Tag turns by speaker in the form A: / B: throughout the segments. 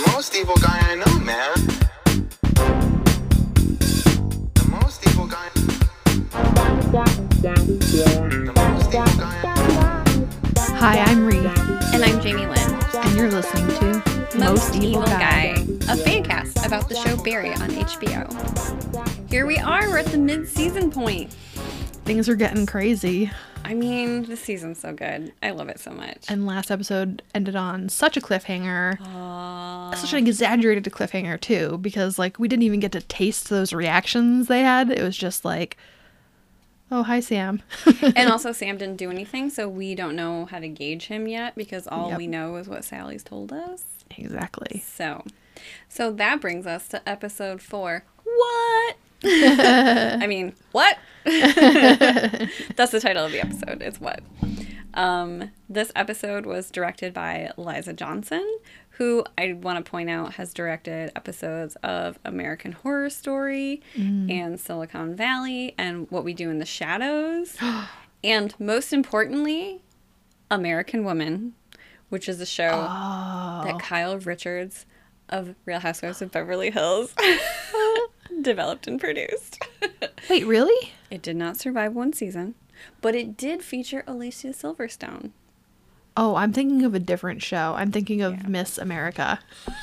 A: The most evil guy I know, man. The most evil guy. Most evil guy.
B: Hi, I'm Rhi,
C: And I'm Jamie Lynn.
B: and you're listening to
C: Most Evil Guy, a fan cast about the show Barry on HBO. Here we are, we're at the mid season point.
B: Things are getting crazy,
C: I mean, the season's so good. I love it so much.
B: and last episode ended on such a cliffhanger,
C: Aw.
B: such an exaggerated cliffhanger too, because like we didn't even get to taste those reactions they had. It was just like, "Oh, hi, Sam."
C: and also, Sam didn't do anything, so we don't know how to gauge him yet because all
B: Yep.
C: we know is what Sally's told us.
B: exactly.
C: So, so that brings us to episode four. What? I mean, what? That's the title of the episode. It's what. Um, this episode was directed by Liza Johnson, who I want to point out has directed episodes of American Horror Story and Silicon Valley and What We Do in the Shadows, and most importantly, American Woman, which is a show
B: Oh,
C: that Kyle Richards of Real Housewives of Beverly Hills developed and produced.
B: wait, really?
C: it did not survive one season, but it did feature Alicia Silverstone.
B: Oh, I'm thinking of a different show. I'm thinking of
C: Yeah.
B: Miss America.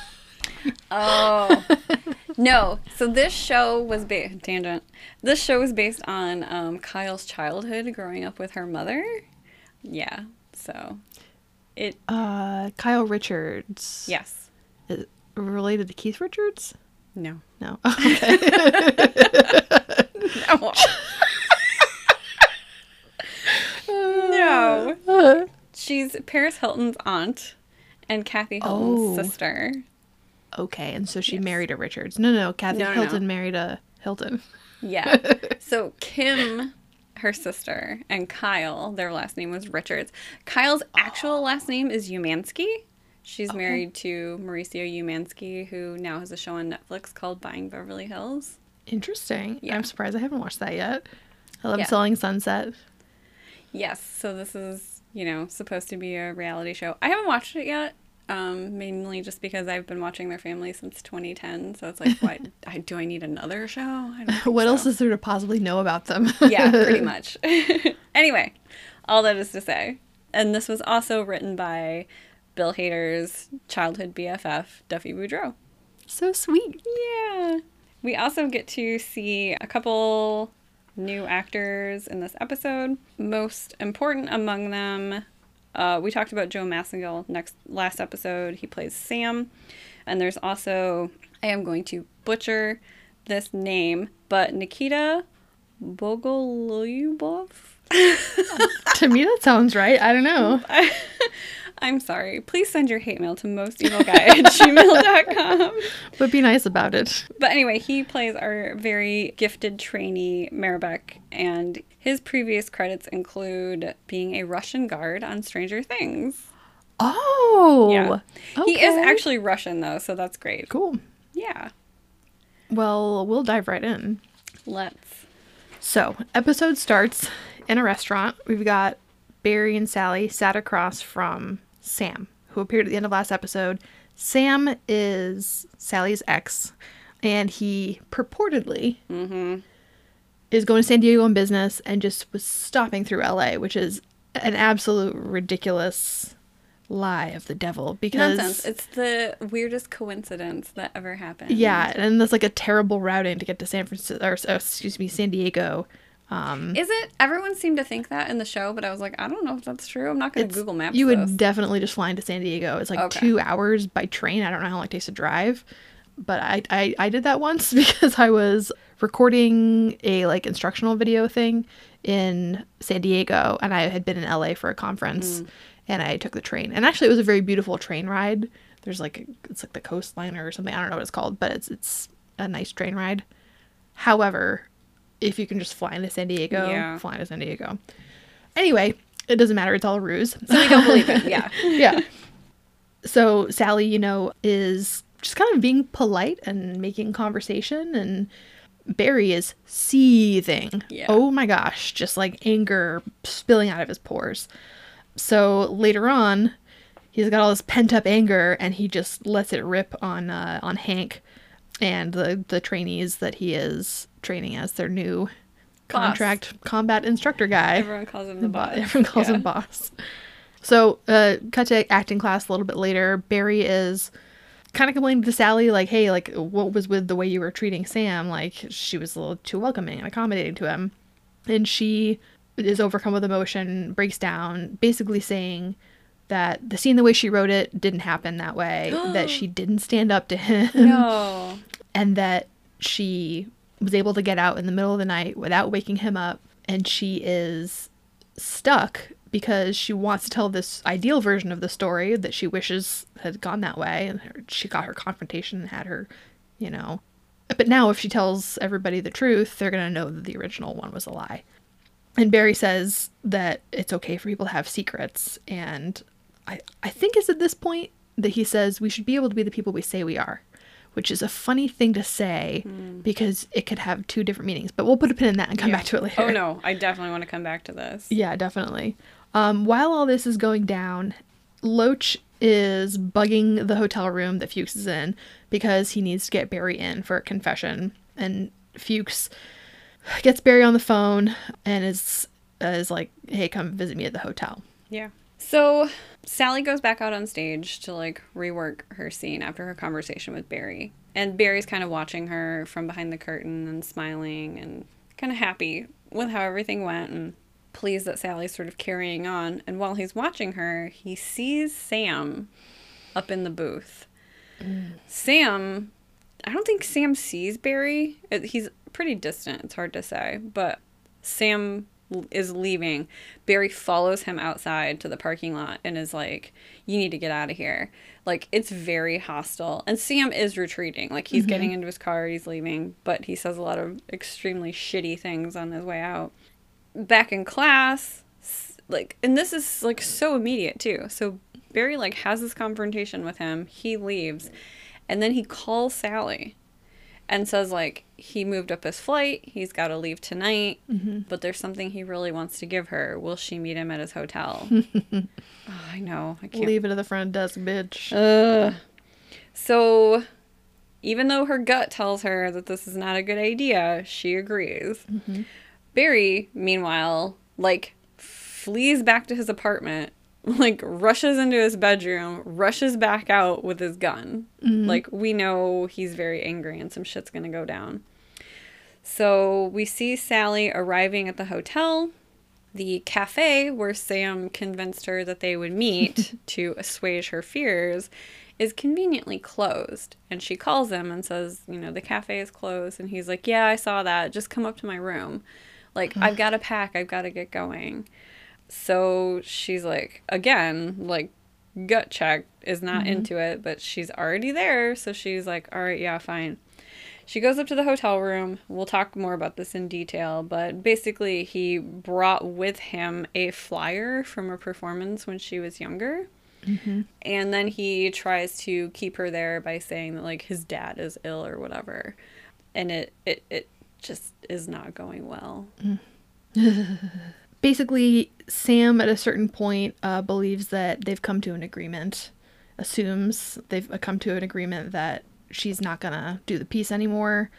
C: Oh. no. So this show was based tangent. This show was based on um, Kyle's childhood growing up with her mother. Yeah. So it
B: Uh, Kyle Richards.
C: yes.
B: Is related to Keith Richards?
C: No.
B: No. Okay.
C: No. no. She's Paris Hilton's aunt and Kathy Hilton's
B: Oh.
C: sister.
B: Okay, and so she
C: Yes.
B: married a Richards. No, no, no. Kathy
C: No, no, no.
B: Hilton married a Hilton.
C: Yeah. so Kim, her sister, and Kyle, their last name was Richards. Kyle's actual last name is Umansky. She's married to Mauricio Umansky, who now has a show on Netflix called Buying Beverly Hills.
B: Interesting.
C: Yeah.
B: I'm surprised I haven't watched that yet. I love
C: Yeah.
B: Selling Sunset.
C: Yes, so this is, you know, supposed to be a reality show. I haven't watched it yet, um, mainly just because I've been watching their family since 2010. So it's like, what? I, do I need another show? I don't
B: What
C: so.
B: else is there to possibly know about them?
C: yeah, pretty much. anyway, all that is to say. And this was also written by Bill Hader's childhood BFF, Duffy Boudreau.
B: so sweet.
C: Yeah. We also get to see a couple new actors in this episode. Most important among them, uh, we talked about Joe Massingill next last episode. He plays Sam. And there's also, I am going to butcher this name, but Nikita Bogolyubov.
B: To me, that sounds right. I don't know.
C: I'm sorry. Please send your hate mail to mostevilguy at gmail.com.
B: But be nice about it.
C: But anyway, he plays our very gifted trainee Mayrbek, and his previous credits include being a Russian guard on Stranger Things.
B: Oh.
C: Yeah. He is actually Russian, though, so that's great.
B: Cool.
C: Yeah.
B: Well, we'll dive right in.
C: Let's.
B: So, episode starts in a restaurant. We've got Barry and Sally sat across from Sam, who appeared at the end of last episode. Sam is Sally's ex, and he purportedly mm-hmm. is going to San Diego on business and just was stopping through LA, which is an absolute ridiculous lie of the devil because
C: Nonsense. It's the weirdest coincidence that ever happened.
B: yeah, and that's like a terrible routing to get to San Francisco or excuse me, San Diego. Um,
C: Is it? Everyone seemed to think that in the show, but I was like, I don't know if that's true. I'm not going to Google Maps
B: You would definitely just fly into San Diego. It's like
C: Okay.
B: two hours by train. I don't know how long it takes to drive, but I, I I did that once because I was recording a like instructional video thing in San Diego, and I had been in LA for a conference, and I took the train. And actually, it was a very beautiful train ride. There's like it's like the coastline or something. I don't know what it's called, but it's it's a nice train ride. However, if you can just fly into San Diego,
C: Yeah.
B: fly into San Diego. Anyway, it doesn't matter. It's all a ruse.
C: So we don't believe it. Yeah.
B: yeah. So Sally, you know, is just kind of being polite and making conversation and Barry is seething.
C: Yeah.
B: Oh my gosh, just like anger spilling out of his pores. So later on, he's got all this pent up anger and he just lets it rip on uh, on Hank and the the trainees that he is training as their new
C: Boss.
B: contract combat instructor guy.
C: Everyone calls him the boss.
B: Everyone calls
C: Yeah.
B: him boss. So, uh, cut to acting class a little bit later. Barry is kind of complaining to Sally, like, "Hey, like, what was with the way you were treating Sam? Like, she was a little too welcoming and accommodating to him." And she is overcome with emotion, breaks down, basically saying that the scene, the way she wrote it, didn't happen that way. that she didn't stand up to him
C: No.
B: and that she was able to get out in the middle of the night without waking him up and she is stuck because she wants to tell this ideal version of the story that she wishes had gone that way and her, she got her confrontation and had her you know. But now if she tells everybody the truth they're going to know that the original one was a lie. And Barry says that it's okay for people to have secrets and I I think it's at this point that he says we should be able to be the people we say we are which is a funny thing to say because it could have two different meanings but we'll put a pin in that and come back to it later
C: Oh no, I definitely want to come back to this.
B: yeah, definitely. Um, while all this is going down, Loach is bugging the hotel room that Fuchs is in because he needs to get Barry in for a confession. And Fuchs gets Barry on the phone and is uh, is like, "Hey, come visit me at the hotel."
C: Yeah. So Sally goes back out on stage to like rework her scene after her conversation with Barry. And Barry's kind of watching her from behind the curtain and smiling and kind of happy with how everything went and pleased that Sally's sort of carrying on. And while he's watching her, he sees Sam up in the booth. Sam, I don't think Sam sees Barry. He's pretty distant. It's hard to say. But Sam is leaving. Barry follows him outside to the parking lot and is like, You need to get out of here. Like, it's very hostile. And Sam is retreating. Like, he's mm-hmm. getting into his car, he's leaving, but he says a lot of extremely shitty things on his way out. Back in class, like, and this is like so immediate too. So Barry, like, has this confrontation with him, he leaves, and then he calls Sally and says like he moved up his flight he's got to leave tonight mm-hmm. but there's something he really wants to give her. Will she meet him at his hotel? Oh, i know i can't
B: Leave it at the front desk, bitch.
C: Ugh. so even though her gut tells her that this is not a good idea she agrees. Mm-hmm. Barry meanwhile like flees back to his apartment like rushes into his bedroom rushes back out with his gun mm-hmm. like we know he's very angry and some shit's gonna go down so we see sally arriving at the hotel the cafe where Sam convinced her that they would meet to assuage her fears is conveniently closed. And she calls him and says, You know, the cafe is closed. And he's like, Yeah, I saw that. Just come up to my room. Like, I've got to pack. I've got to get going. So she's like, again, like, gut check is not mm-hmm. into it, but she's already there. So she's like, All right, yeah, fine. She goes up to the hotel room. We'll talk more about this in detail, but basically, he brought with him a flyer from a performance when she was younger. Mm-hmm. And then he tries to keep her there by saying that, like, his dad is ill or whatever. And it, it, it just is not going well. Mm.
B: basically sam at a certain point uh, believes that they've come to an agreement assumes they've uh, come to an agreement that she's not gonna do the piece anymore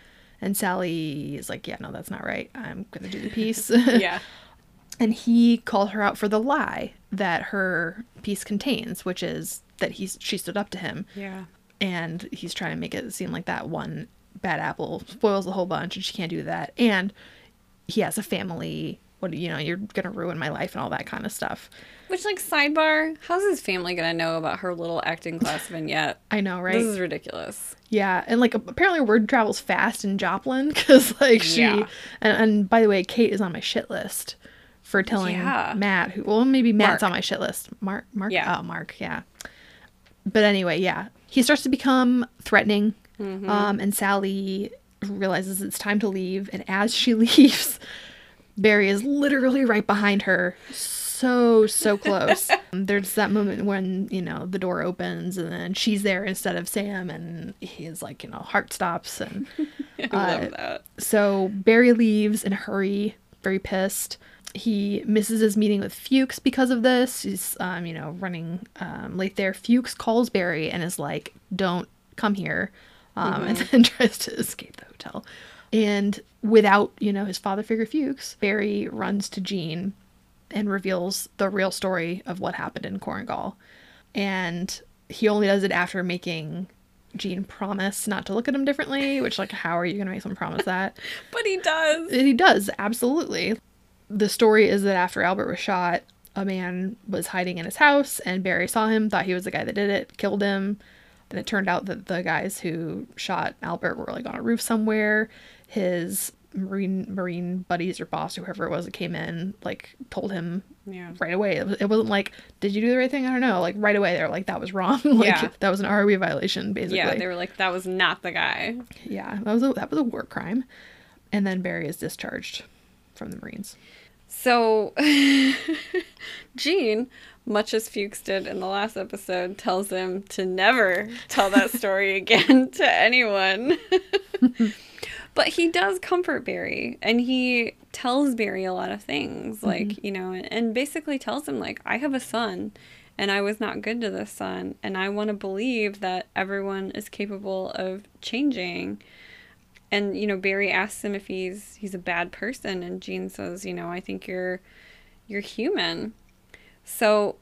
B: and sally is like yeah no that's not right i'm gonna do the piece
C: Yeah.
B: and he called her out for the lie that her piece contains which is that he's she stood up to him
C: Yeah.
B: and he's trying to make it seem like that one bad apple spoils the whole bunch and she can't do that and he has a family what you know you're gonna ruin my life and all that kind of stuff
C: Which, like, sidebar, how's his family gonna know about her little acting class vignette?
B: i know right
C: This is ridiculous.
B: yeah and like apparently word travels fast in joplin because like she
C: Yeah.
B: and, and by the way kate is on my shit list for telling
C: Yeah.
B: matt who well maybe matt's
C: Mark.
B: on my shit list mark mark
C: Yeah.
B: oh mark yeah but anyway yeah he starts to become threatening
C: Mm-hmm.
B: um and sally realizes it's time to leave and as she leaves barry is literally right behind her so so close there's that moment when you know the door opens and then she's there instead of sam and he's like you know heart stops and
C: I
B: Uh,
C: love that.
B: so Barry leaves in a hurry, very pissed. He misses his meeting with Fuchs because of this. He's, um, you know, running um, late there. Fuchs calls Barry and is like, "Don't come here," um, and then tries to escape the hotel. And without, you know, his father figure Fuchs, Barry runs to Gene and reveals the real story of what happened in Korengal. And he only does it after making Gene promise not to look at him differently, which, like, how are you going to make someone promise that?
C: But he does.
B: And he does, absolutely. The story is that after Albert was shot, a man was hiding in his house, and Barry saw him, thought he was the guy that did it, killed him. Then it turned out that the guys who shot Albert were like on a roof somewhere. His marine marine buddies or boss, or whoever it was that came in, like told him
C: Yeah.
B: right away. It, was, it wasn't like, did you do the right thing? I don't know. Like right away, they're like, that was wrong. like
C: Yeah.
B: that was an ROE violation, basically.
C: Yeah, they were like, that was not the guy.
B: Yeah, that was a, that was a war crime. And then Barry is discharged from the Marines.
C: So, Gene, much as Fuchs did in the last episode, tells him to never tell that story again to anyone. But he does comfort Barry, and he tells Barry a lot of things, mm-hmm. like, you know, and, and basically tells him, like, I have a son. And I was not good to this son. And I want to believe that everyone is capable of changing and you know Barry asks him if he's he's a bad person and Gene says you know I think you're you're human so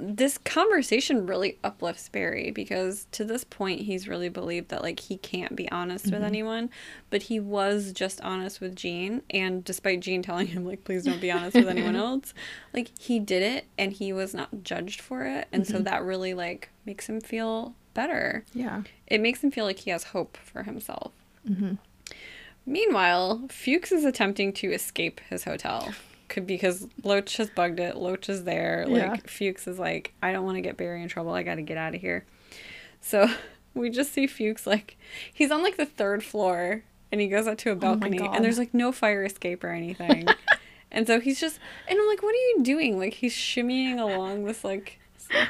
C: this conversation really uplifts Barry because to this point he's really believed that like he can't be honest with mm-hmm. anyone but he was just honest with Gene and despite Gene telling him like please don't be honest with anyone else like he did it and he was not judged for it and so mm-hmm. that really like makes him feel better.
B: Yeah.
C: it makes him feel like he has hope for himself. Mm-hmm. Meanwhile, Fuchs is attempting to escape his hotel could be because Loach has bugged it. Loach is there.
B: Yeah.
C: Like Fuchs is like, I don't want to get Barry in trouble. I got to get out of here. So we just see Fuchs like he's on like the third floor and he goes out to a oh balcony
B: God.
C: and there's like no fire escape or anything. and so he's just and I'm like, what are you doing? Like he's shimmying along this like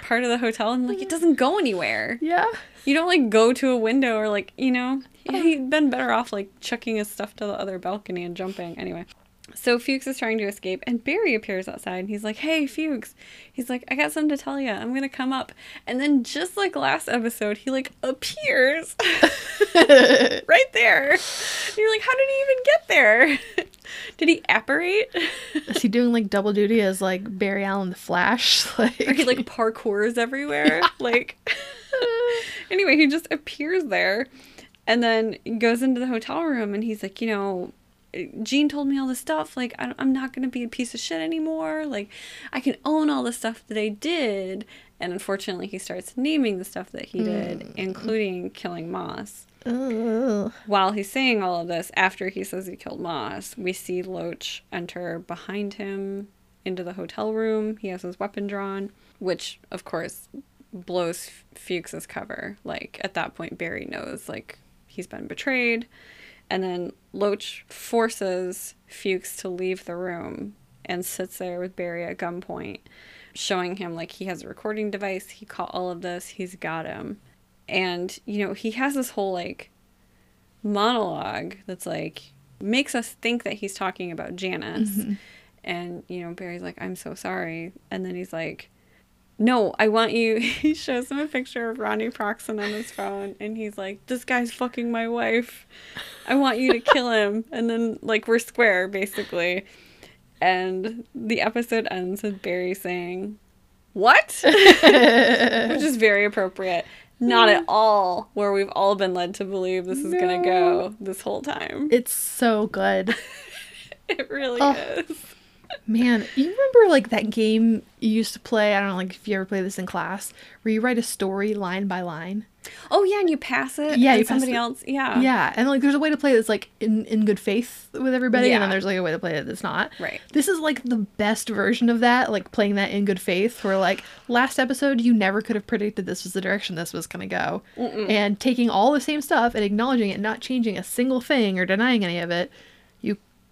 C: part of the hotel and like it doesn't go anywhere.
B: Yeah.
C: You don't like go to a window or like, you know, uh-huh. he'd been better off like chucking his stuff to the other balcony and jumping. Anyway. So Fuchs is trying to escape and Barry appears outside and he's like, Hey Fuchs. He's like, I got something to tell you. I'm gonna come up. And then just like last episode, he like appears right there. And you're like, How did he even get there? did he apparate?
B: Is he doing like double duty as like Barry Allen the Flash? Like,
C: or he like parkours everywhere. Like, anyway, he just appears there, and then goes into the hotel room, and he's like, you know, Gene told me all this stuff. Like, I, I'm not gonna be a piece of shit anymore. Like, I can own all the stuff that I did. And unfortunately, he starts naming the stuff that he did, hmm. including killing Moss.
B: Ugh.
C: While he's saying all of this, after he says he killed Moss, we see Loach enter behind him into the hotel room. He has his weapon drawn, which, of course, blows Fuchs's cover. Like, at that point, Barry knows, like, he's been betrayed. And then Loach forces Fuchs to leave the room and sits there with Barry at gunpoint, showing him, like, he has a recording device. He caught all of this. He's got him. And, you know, he has this whole, like, monologue that's like makes us think that he's talking about Janice. Mm-hmm. And, you know, Barry's like, I'm so sorry. And then he's like, No, I want you. He shows him a picture of Ronny Proxin on his phone. And he's like, This guy's fucking my wife. I want you to kill him. And then, like, we're square, basically. And the episode ends with Barry saying, What? Which is very appropriate. Not at all where we've all been led to believe this is going to go this whole time.
B: It's so good.
C: It really
B: Oh.
C: is.
B: Man, you remember like that game you used to play? I don't know, like if you ever play this in class, where you write a story line by line.
C: Oh, yeah, and you pass it.
B: Yeah, you
C: somebody
B: it.
C: else. Yeah.
B: Yeah, and like there's a way to play that's like in in good faith with everybody, and then there's like a way to play it that's not.
C: Right.
B: This is like the best version of that, like playing that in good faith. Where like last episode, you never could have predicted this was the direction this was gonna go, and taking all the same stuff and acknowledging it, not changing a single thing or denying any of it,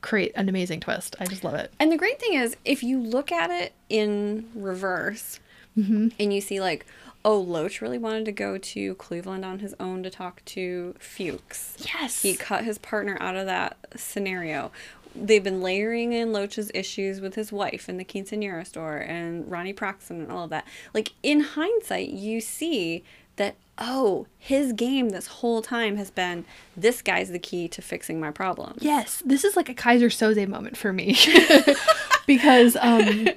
B: create an amazing twist. I just love it.
C: And the great thing is, if you look at it in reverse
B: Mm-hmm.
C: and you see, like, oh, Loach really wanted to go to Cleveland on his own to talk to Fuchs.
B: Yes.
C: He cut his partner out of that scenario. they've been layering in Loach's issues with his wife and the quinceanera store and Ronny Proxin and all of that. Like in hindsight, you see that oh, his game this whole time has been this guy's the key to fixing my problems.
B: Yes, this is like a Keyser Söze moment for me because um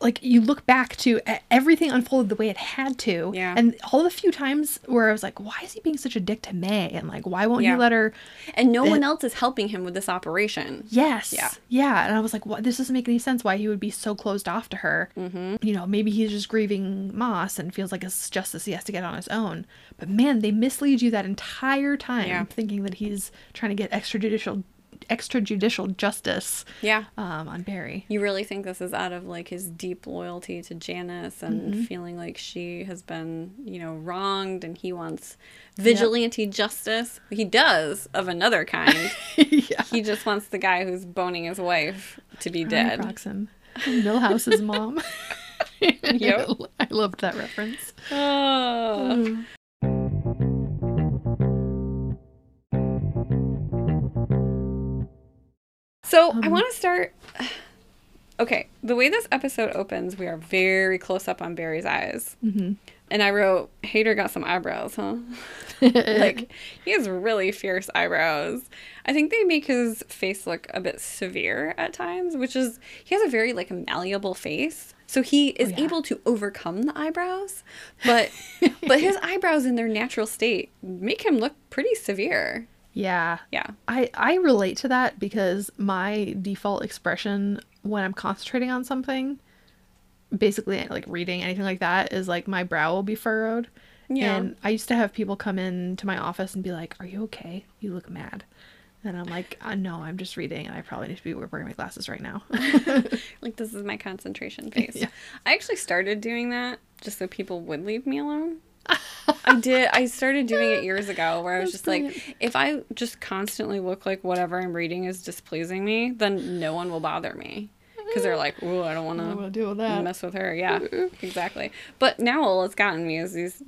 B: like you look back to everything unfolded the way it had to.
C: Yeah.
B: And all the few times where I was like, why is he being such a dick to Mae? And like, why won't
C: Yeah.
B: you let her?
C: And no one else is helping him with this operation.
B: Yes.
C: Yeah.
B: Yeah. And I was like, what? This doesn't make any sense why he would be so closed off to her. Mm-hmm. You know, maybe he's just grieving Moss and feels like it's justice he has to get on his own. But man, they mislead you that entire time
C: Yeah.
B: thinking that he's trying to get extrajudicial extrajudicial justice
C: Yeah.
B: um, on Barry.
C: You really think this is out of like his deep loyalty to Janice and feeling like she has been, you know, wronged and he wants vigilante justice? He does of another kind.
B: yeah.
C: he just wants the guy who's boning his wife to be
B: Ronny
C: dead.
B: Proxin. Milhouse's mom.
C: Yep.
B: I loved that reference.
C: Oh. So I want to start. Okay, the way this episode opens, we are very close up on Barry's eyes. Mm-hmm. And I wrote, Hader got some eyebrows, huh? like, he has really fierce eyebrows. I think they make his face look a bit severe at times, which is, he has a very, like, malleable face. So he is
B: yeah.
C: able to overcome the eyebrows, but but his eyebrows in their natural state make him look pretty severe.
B: Yeah.
C: Yeah.
B: I, I relate to that because my default expression when I'm concentrating on something, basically like reading anything like that, is like my brow will be furrowed.
C: Yeah.
B: And I used to have people come in to my office and be like, Are you okay? You look mad. And I'm like, uh, No, I'm just reading and I probably need to be wearing my glasses right now.
C: Like this is my concentration face.
B: Yeah.
C: I actually started doing that just so people would leave me alone. I did. I started doing it years ago where I was
B: That's
C: just like, if I just constantly look like whatever I'm reading is displeasing me, then no one will bother me. Because they're like, oh, I don't want to
B: want to deal with that.
C: mess with her. Yeah, exactly. But now all it's gotten me is these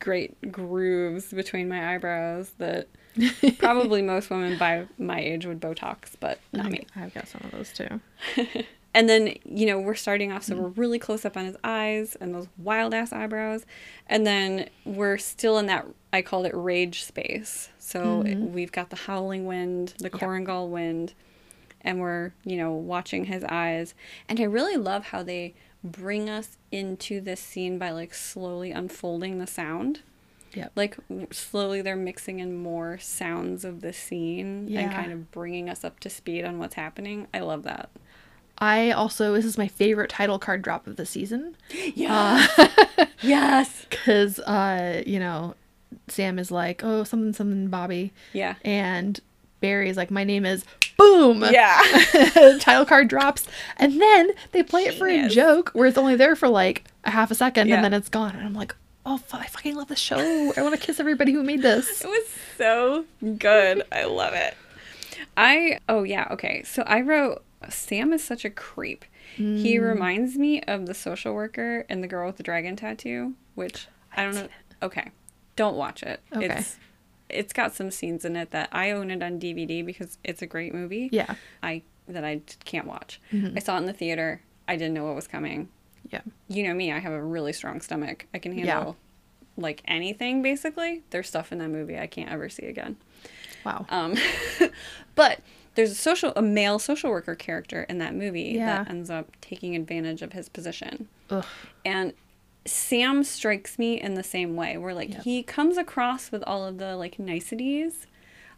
C: great grooves between my eyebrows that probably most women by my age would Botox, but not me.
B: I've got some of those too.
C: And then, you know, we're starting off, so mm-hmm. we're really close up on his eyes and those wild ass eyebrows. And then we're still in that, I called it rage space. So it- we've got the howling wind, the Korengal wind, and we're, you know, watching his eyes. And I really love how they bring us into this scene by like slowly unfolding the sound.
B: Yep.
C: Like slowly they're mixing in more sounds of the scene and kind of bringing us up to speed on what's happening. I love that.
B: I also, this is my favorite title card drop of the season.
C: Yeah. yes.
B: Because, uh, you know, Sam is like, oh, something, something, Bobby.
C: Yeah.
B: And Barry is like, my name is Boom.
C: Yeah.
B: title card drops. And then they play it for a joke where it's only there for like a half a second
C: Yeah.
B: and then it's gone. And I'm like, oh, I fucking love this show. I want to kiss everybody who made this.
C: It was so good. I love it. I oh yeah, okay. So I wrote Sam is such a creep. He
B: Mm.
C: reminds me of the social worker and the girl with the dragon tattoo, which I, don't know. Okay. Don't watch it.
B: Okay.
C: It's it's got some scenes in it that I own it on DVD because it's a great movie.
B: Yeah.
C: I that I can't watch. I saw it in the theater. I didn't know what was coming.
B: Yeah.
C: You know me, I have a really strong stomach. I can
B: Yeah.
C: handle like anything basically. There's stuff in that movie I can't ever see again.
B: Wow.
C: Um, but there's a social, a male social worker character in that movie
B: Yeah.
C: that ends up taking advantage of his position.
B: Ugh.
C: And Sam strikes me in the same way, where like
B: Yep.
C: he comes across with all of the like niceties,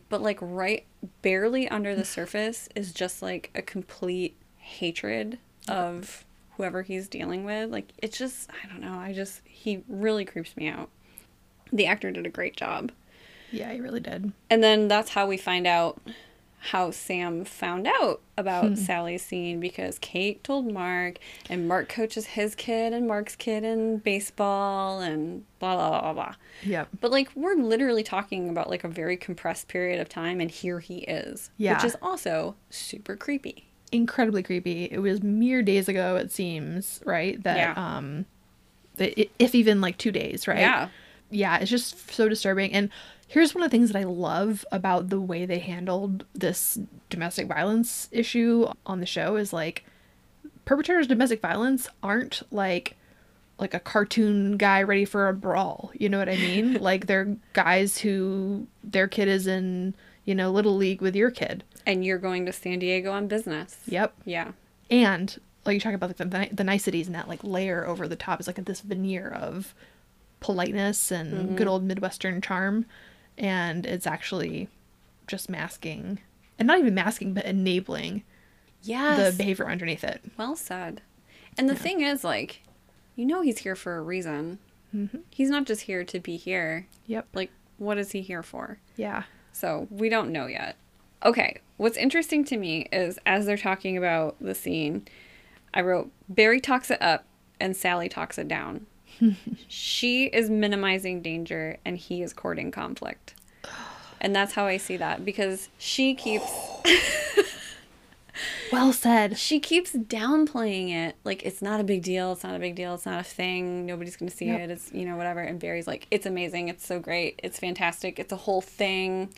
C: but like right barely under the surface is just like a complete hatred of whoever he's dealing with. Like it's just I don't know. I just he really creeps me out. The actor did a great job.
B: Yeah, he really did.
C: And then that's how we find out how Sam found out about Sally's scene because Kate told Mark, and Mark coaches his kid and Mark's kid in baseball and blah, blah, blah, blah, blah.
B: Yep.
C: But like, we're literally talking about like a very compressed period of time, and here he is.
B: Yeah.
C: Which is also super creepy.
B: incredibly creepy. It was mere days ago, it seems, right? That
C: Yeah.
B: um, that if even like two days, right?
C: Yeah.
B: yeah. It's just so disturbing, and here's one of the things that I love about the way they handled this domestic violence issue on the show is like perpetrators of domestic violence aren't like like a cartoon guy ready for a brawl. You know what I mean? like they're guys who their kid is in, you know, little league with your kid.
C: And you're going to San Diego on business.
B: Yep.
C: Yeah.
B: And like you talk about like the, the, the niceties and that like layer over the top is like this veneer of politeness and mm-hmm. good old midwestern charm and it's actually just masking and not even masking but enabling
C: Yes.
B: the behavior underneath it
C: Well said. And the thing is, like, you know, he's here for a reason.
B: Mm-hmm.
C: He's not just here to be here.
B: yep
C: Like, what is he here for?
B: yeah
C: So we don't know yet. Okay, what's interesting to me is as they're talking about the scene, I wrote Barry talks it up and Sally talks it down. She is minimizing danger and he is courting conflict. And that's how I see that because she keeps
B: well said.
C: she keeps downplaying it. Like it's not a big deal. It's not a big deal. It's not a thing. Nobody's gonna see
B: Yep.
C: it. It's you know whatever. And barry's like it's amazing. It's so great. It's fantastic. It's a whole thing.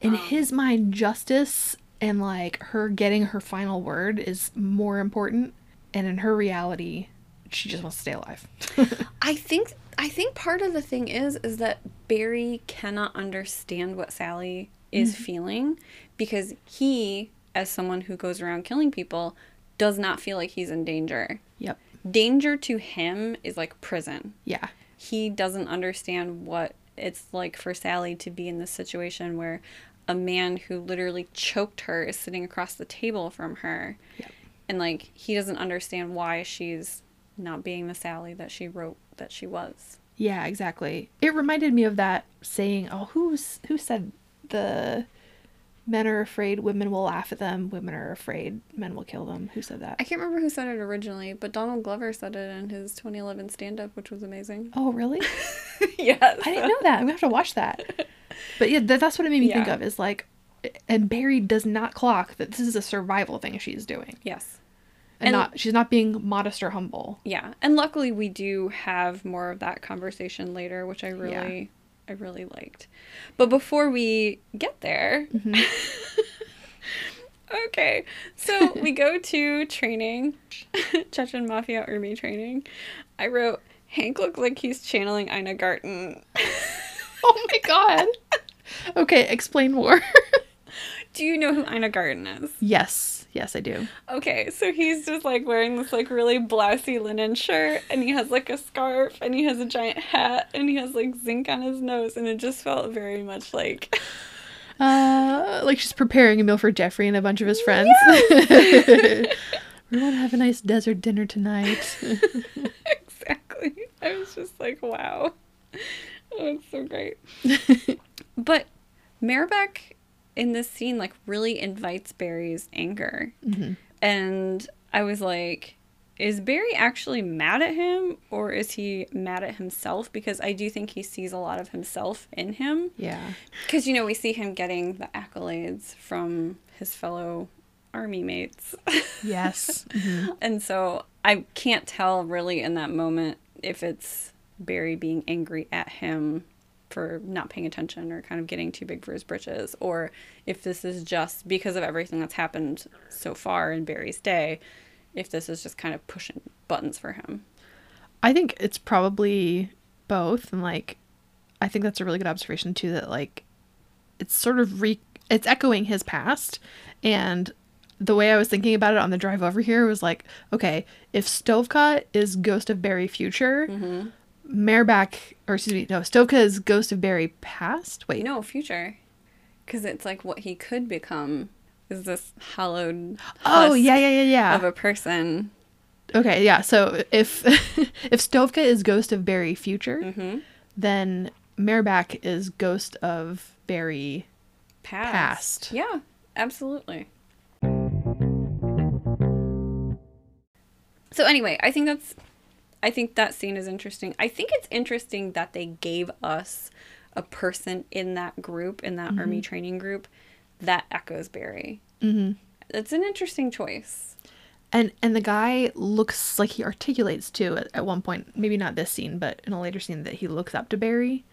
B: In um, his mind justice and like her getting her final word is more important. And in her reality she just wants to stay alive.
C: I think i think part of the thing is is that barry cannot understand what sally is mm-hmm. feeling because he as someone who goes around killing people does not feel like he's in danger.
B: Yep.
C: Danger to him is like prison.
B: Yeah.
C: He doesn't understand what it's like for Sally to be in this situation where a man who literally choked her is sitting across the table from her.
B: Yep.
C: And like he doesn't understand why she's not being the Sally that she wrote that she was.
B: Yeah, exactly. It reminded me of that saying, oh, who's who said the men are afraid women will laugh at them, women are afraid men will kill them. Who said that?
C: I can't remember who said it originally, but Donald Glover said it in his 2011 stand up, which was amazing.
B: Oh, really?
C: yes.
B: I didn't know that. I'm gonna have to watch that. But yeah, that, that's what it made me think of. Is like, and Barry does not clock that this is a survival thing she's doing,
C: Yes.
B: And,
C: And-
B: not she's not being modest or humble.
C: Yeah, and luckily we do have more of that conversation later, which I really, I really liked. But before we get there, mm-hmm. okay, so we go to training, Chechen Mafia Army training. I wrote Hank looked like he's channeling Ina Garten.
B: Oh my god. okay, explain more.
C: Do you know who Ina Garten is?
B: yes, yes, I do.
C: Okay, so he's just like wearing this like really blousy linen shirt and he has like a scarf and he has a giant hat and he has like zinc on his nose and it just felt very much like
B: Uh, like she's preparing a meal for Jeffrey and a bunch of his friends. we want to have a nice desert dinner tonight.
C: exactly. I was just like, wow. Oh, it's so great. but Mayrbek in this scene like really invites Barry's anger. And I was like, is Barry actually mad at him or is he mad at himself? Because I do think he sees a lot of himself in him.
B: yeah.
C: Because, you know, we see him getting the accolades from his fellow army mates.
B: Yes. Mhm.
C: and so I can't tell really in that moment if it's Barry being angry at him for not paying attention or kind of getting too big for his britches, or if this is just because of everything that's happened so far in Barry's day, if this is just kind of pushing buttons for him.
B: I think it's probably both, and like, I think that's a really good observation too. That like, it's sort of re, it's echoing his past, and the way I was thinking about it on the drive over here was like, okay, if Stovka is Ghost of Barry future, mm-hmm. Mayrbek, or excuse me, no, Stovka is Ghost of Barry past. Wait,
C: No, future. Because it's like what he could become is this hollowed
B: oh yeah, yeah, yeah, yeah.
C: of a person.
B: Okay, yeah. So if if Stovka is Ghost of Barry future,
C: Mm-hmm.
B: then Mayrbek is Ghost of Barry
C: Past.
B: Past.
C: Yeah, absolutely. So anyway, I think that's I think that scene is interesting. I think it's interesting that they gave us a person in that group, in that army training group, that echoes Barry. Mm-hmm. It's an interesting choice.
B: And and the guy looks like he articulates too at, at one point. Maybe not this scene, but in a later scene that he looks up to Barry,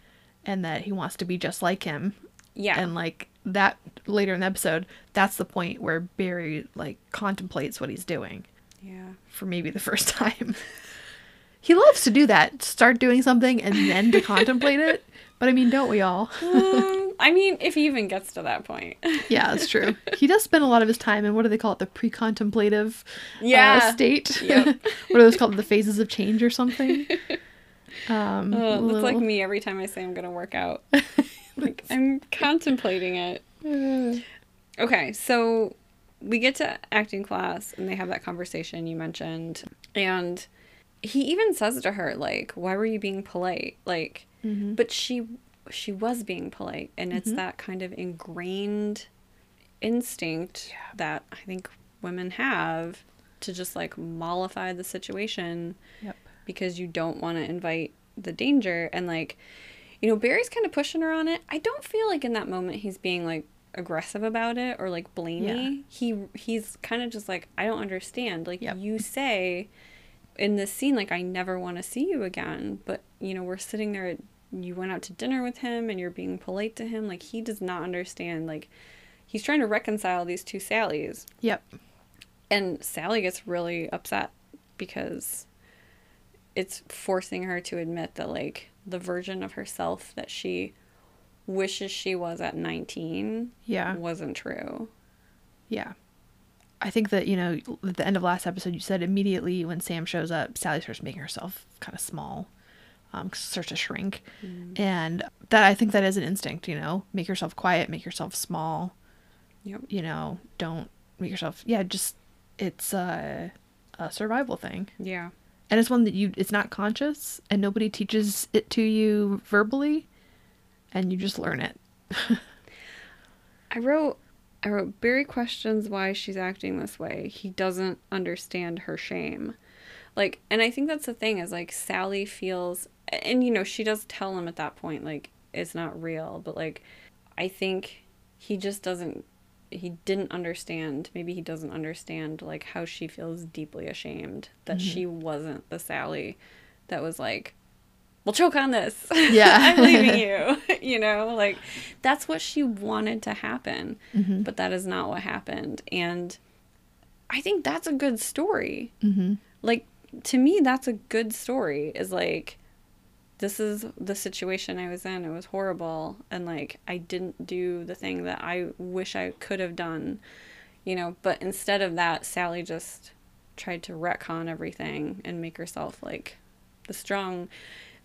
B: and that he wants to be just like him.
C: Yeah.
B: And like that later in the episode, that's the point where Barry like contemplates what he's doing
C: yeah.
B: for maybe the first time. He loves to do that, start doing something and then to contemplate it. But I mean, don't we all?
C: Um, I mean, if he even gets to that point.
B: Yeah, that's true. He does spend a lot of his time in what do they call it? The pre-contemplative
C: Yeah.
B: uh, state.
C: Yep.
B: what are those called? The phases of change or something. Um,
C: Oh, that's like
B: little-
C: me every time I say I'm gonna work out. like I'm contemplating it. Okay, so we get to acting class and they have that conversation you mentioned. And he even says to her, like, why were you being polite? Like
B: Mhm.
C: but she she was being polite and it's that kind of ingrained instinct that I think women have to just like mollify the situation
B: Yep.
C: because you don't want to invite the danger and like you know Barry's kind of pushing her on it. I don't feel like in that moment he's being like aggressive about it or like blamey.
B: Yeah.
C: He he's kind of just like I don't understand. Like
B: Yep.
C: you say in this scene like I never want to see you again, but you know we're sitting there you went out to dinner with him and you're being polite to him like he does not understand like he's trying to reconcile these two Sallys
B: Yep.
C: and Sally gets really upset because it's forcing her to admit that like the version of herself that she wishes she was at 19
B: Yeah.
C: wasn't true.
B: Yeah. I think that, you know, at the end of last episode, you said immediately when Sam shows up, Sally starts making herself kind of small, um, starts to shrink. And that I think that is an instinct, you know, make yourself quiet, make yourself small,
C: Yep.
B: you know, don't make yourself, yeah, just, it's a, a survival thing.
C: Yeah.
B: And it's one that you, it's not conscious and nobody teaches it to you verbally and you just learn it.
C: I wrote I wrote Barry questions why she's acting this way. He doesn't understand her shame. Like and I think that's the thing is like Sally feels and you know, she does tell him at that point like it's not real, but like I think he just doesn't he didn't understand maybe he doesn't understand like how she feels deeply ashamed that mm-hmm. she wasn't the Sally that was like well choke on this
B: Yeah.
C: i'm leaving you you know like that's what she wanted to happen
B: Mm-hmm.
C: but that is not what happened and i think that's a good story
B: Mm-hmm.
C: like to me that's a good story is like this is the situation i was in it was horrible and like i didn't do the thing that i wish i could have done you know but instead of that sally just tried to retcon everything and make herself like the strong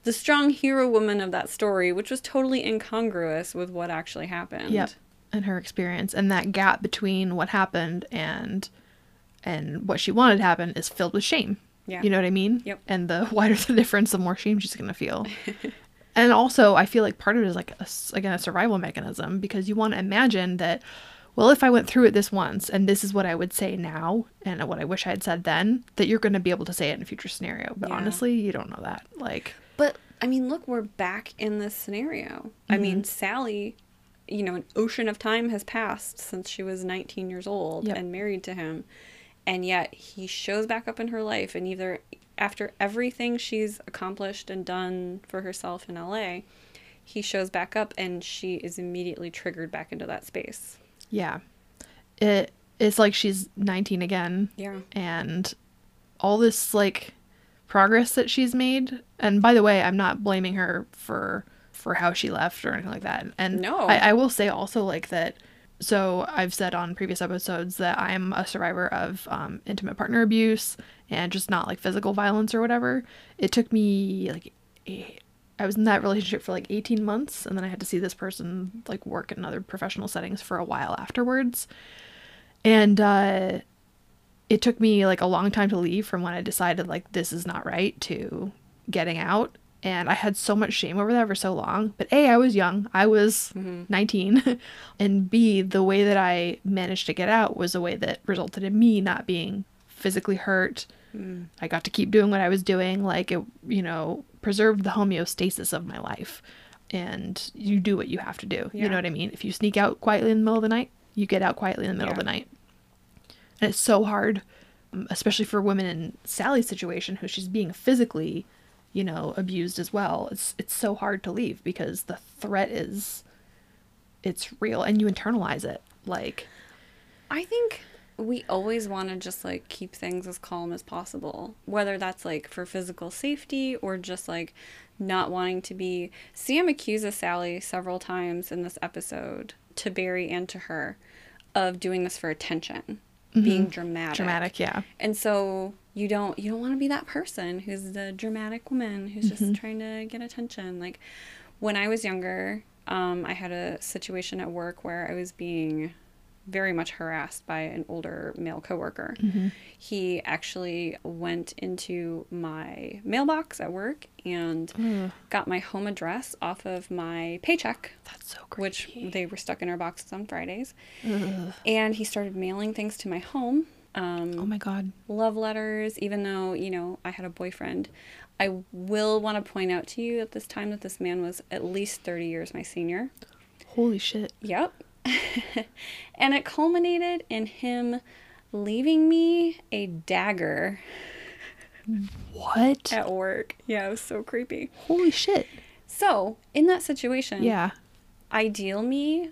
C: the strong hero woman of that story which was totally incongruous with what actually happened
B: Yep. And her experience and that gap between what happened and and what she wanted to happen is filled with shame.
C: Yeah.
B: You know what I mean?
C: Yep.
B: And the wider the difference, the more shame she's going to feel. and also, I feel like part of it is like a, again a survival mechanism because you want to imagine that well, if I went through it this once and this is what I would say now and what I wish I had said then, that you're going to be able to say it in a future scenario. But
C: Yeah.
B: honestly, you don't know that. Like,
C: But I mean, look, we're back in this scenario. I mean, mm-hmm. Sally, you know, an ocean of time has passed since she was 19 years old
B: Yep.
C: and married to him. And yet he shows back up in her life. And either after everything she's accomplished and done for herself in LA, he shows back up and she is immediately triggered back into that space.
B: yeah. It it's like she's 19 again.
C: Yeah.
B: and all this like progress that she's made and by the way i'm not blaming her for for how she left or anything like that and
C: No.
B: I, I will say also like that so i've said on previous episodes that i'm a survivor of um, intimate partner abuse and just not like physical violence or whatever it took me like I was in that relationship for like 18 months and then I had to see this person like work in other professional settings for a while afterwards. And uh it took me like a long time to leave from when I decided like this is not right to getting out and I had so much shame over that for so long. But A, I was young. I was mm-hmm. 19. and B, the way that I managed to get out was a way that resulted in me not being physically hurt. Mm. I got to keep doing what I was doing. Like it, you know, preserved the homeostasis of my life. And you do what you have to do. You know what I mean? If you sneak out quietly in the middle of the night, you get out quietly in the middle of the night. And it's so hard, um, especially for women in Sally's situation, who she's being physically you know, abused as well. It's it's so hard to leave because the threat is it's real and you internalize it. Like
C: I think we always want to just like keep things as calm as possible, whether that's like for physical safety or just like not wanting to be. Sam accuses Sally several times in this episode to Barry and to her of doing this for attention, being dramatic.
B: dramatic, yeah.
C: And so you don't you don't want to be that person who's the dramatic woman who's just trying to get attention. Like when I was younger, um, I had a situation at work where I was being very much harassed by an older male coworker. He actually went into my mailbox at work and got my home address off of my paycheck
B: That's so
C: which they were stuck in our boxes on Fridays. And he started mailing things to my home. Um,
B: oh my god.
C: love letters, even though, you know, I had a boyfriend. I will want to point out to you at this time that this man was at least 30 years my senior.
B: Holy shit.
C: Yep. and it culminated in him leaving me a dagger
B: What?
C: at work. Yeah, it was so creepy.
B: Holy shit.
C: So, in that situation,
B: Yeah.
C: ideal me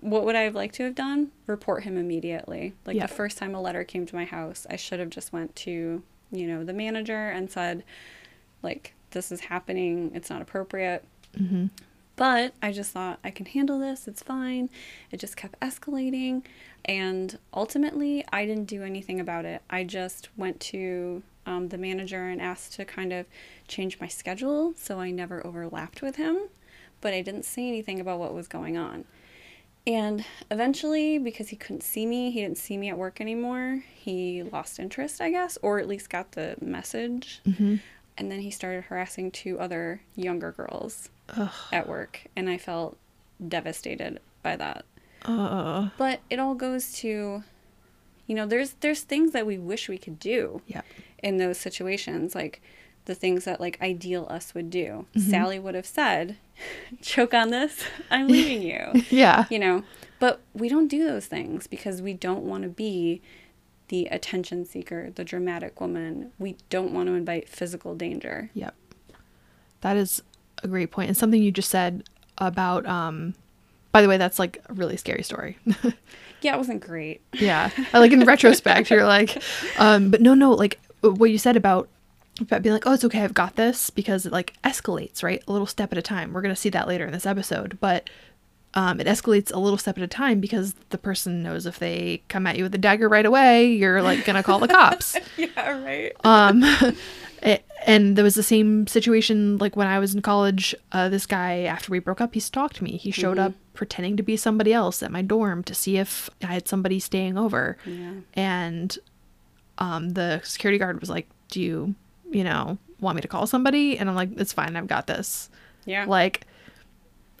C: what would i have liked to have done report him immediately like
B: Yeah.
C: the first time a letter came to my house i should have just went to you know the manager and said like this is happening it's not appropriate
B: Mm-hmm.
C: But i just thought i can handle this it's fine it just kept escalating and ultimately i didn't do anything about it i just went to um, the manager and asked to kind of change my schedule so i never overlapped with him but I didn't say anything about what was going on. And eventually, because he couldn't see me, he didn't see me at work anymore, he lost interest, I guess, or at least got the message.
B: Mm-hmm.
C: And then he started harassing two other younger girls
B: Ugh.
C: at work, and I felt devastated by that.
B: Uh,
C: But it all goes to, you know, there's there's things that we wish we could do
B: yeah.
C: in those situations, like the things that like ideal us would do.
B: Mm-hmm.
C: Sally would have said, "Choke on this, I'm leaving you."
B: Yeah.
C: you know, but we don't do those things because we don't want to be the attention seeker, the dramatic woman. We don't want to invite physical danger.
B: Yep. That is a great. And something you just said about um by the way, that's like a really scary story.
C: Yeah, it wasn't great.
B: yeah. I like in retrospect, you're like, um, but no, no, like what you said about about being like, oh, it's okay, I've got this because it like escalates, right? A little step at a time. We're gonna see that later in this episode, but um, it escalates a little step at a time because the person knows if they come at you with a dagger right away, you're like gonna call the cops.
C: Yeah, right.
B: um it, and there was the same situation like when i was in college uh, this guy after we broke up he stalked me. He showed up pretending to be somebody else at my dorm to see if i had somebody staying over.
C: Yeah.
B: and um the security guard was like do you you know want me to call somebody? And i'm like it's fine. I've got this.
C: Yeah.
B: like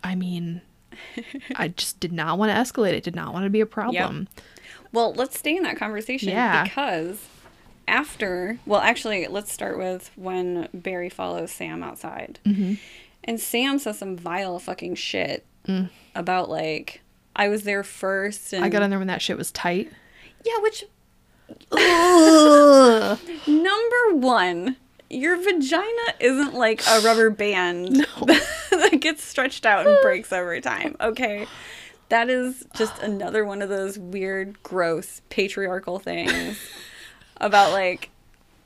B: i mean i just did not want to escalate. It did not want to be a problem.
C: Well, let's stay in that conversation
B: Yeah.
C: because after, well, actually, let's start with when Barry follows Sam outside.
B: Mm-hmm.
C: And Sam says some vile fucking shit
B: Mm.
C: about, like, I was there first. And
B: i got in there when that shit was tight
C: Yeah, which, number one, your vagina isn't like a rubber band that gets stretched out and breaks over time, okay? That is just another one of those weird, gross, patriarchal things about like,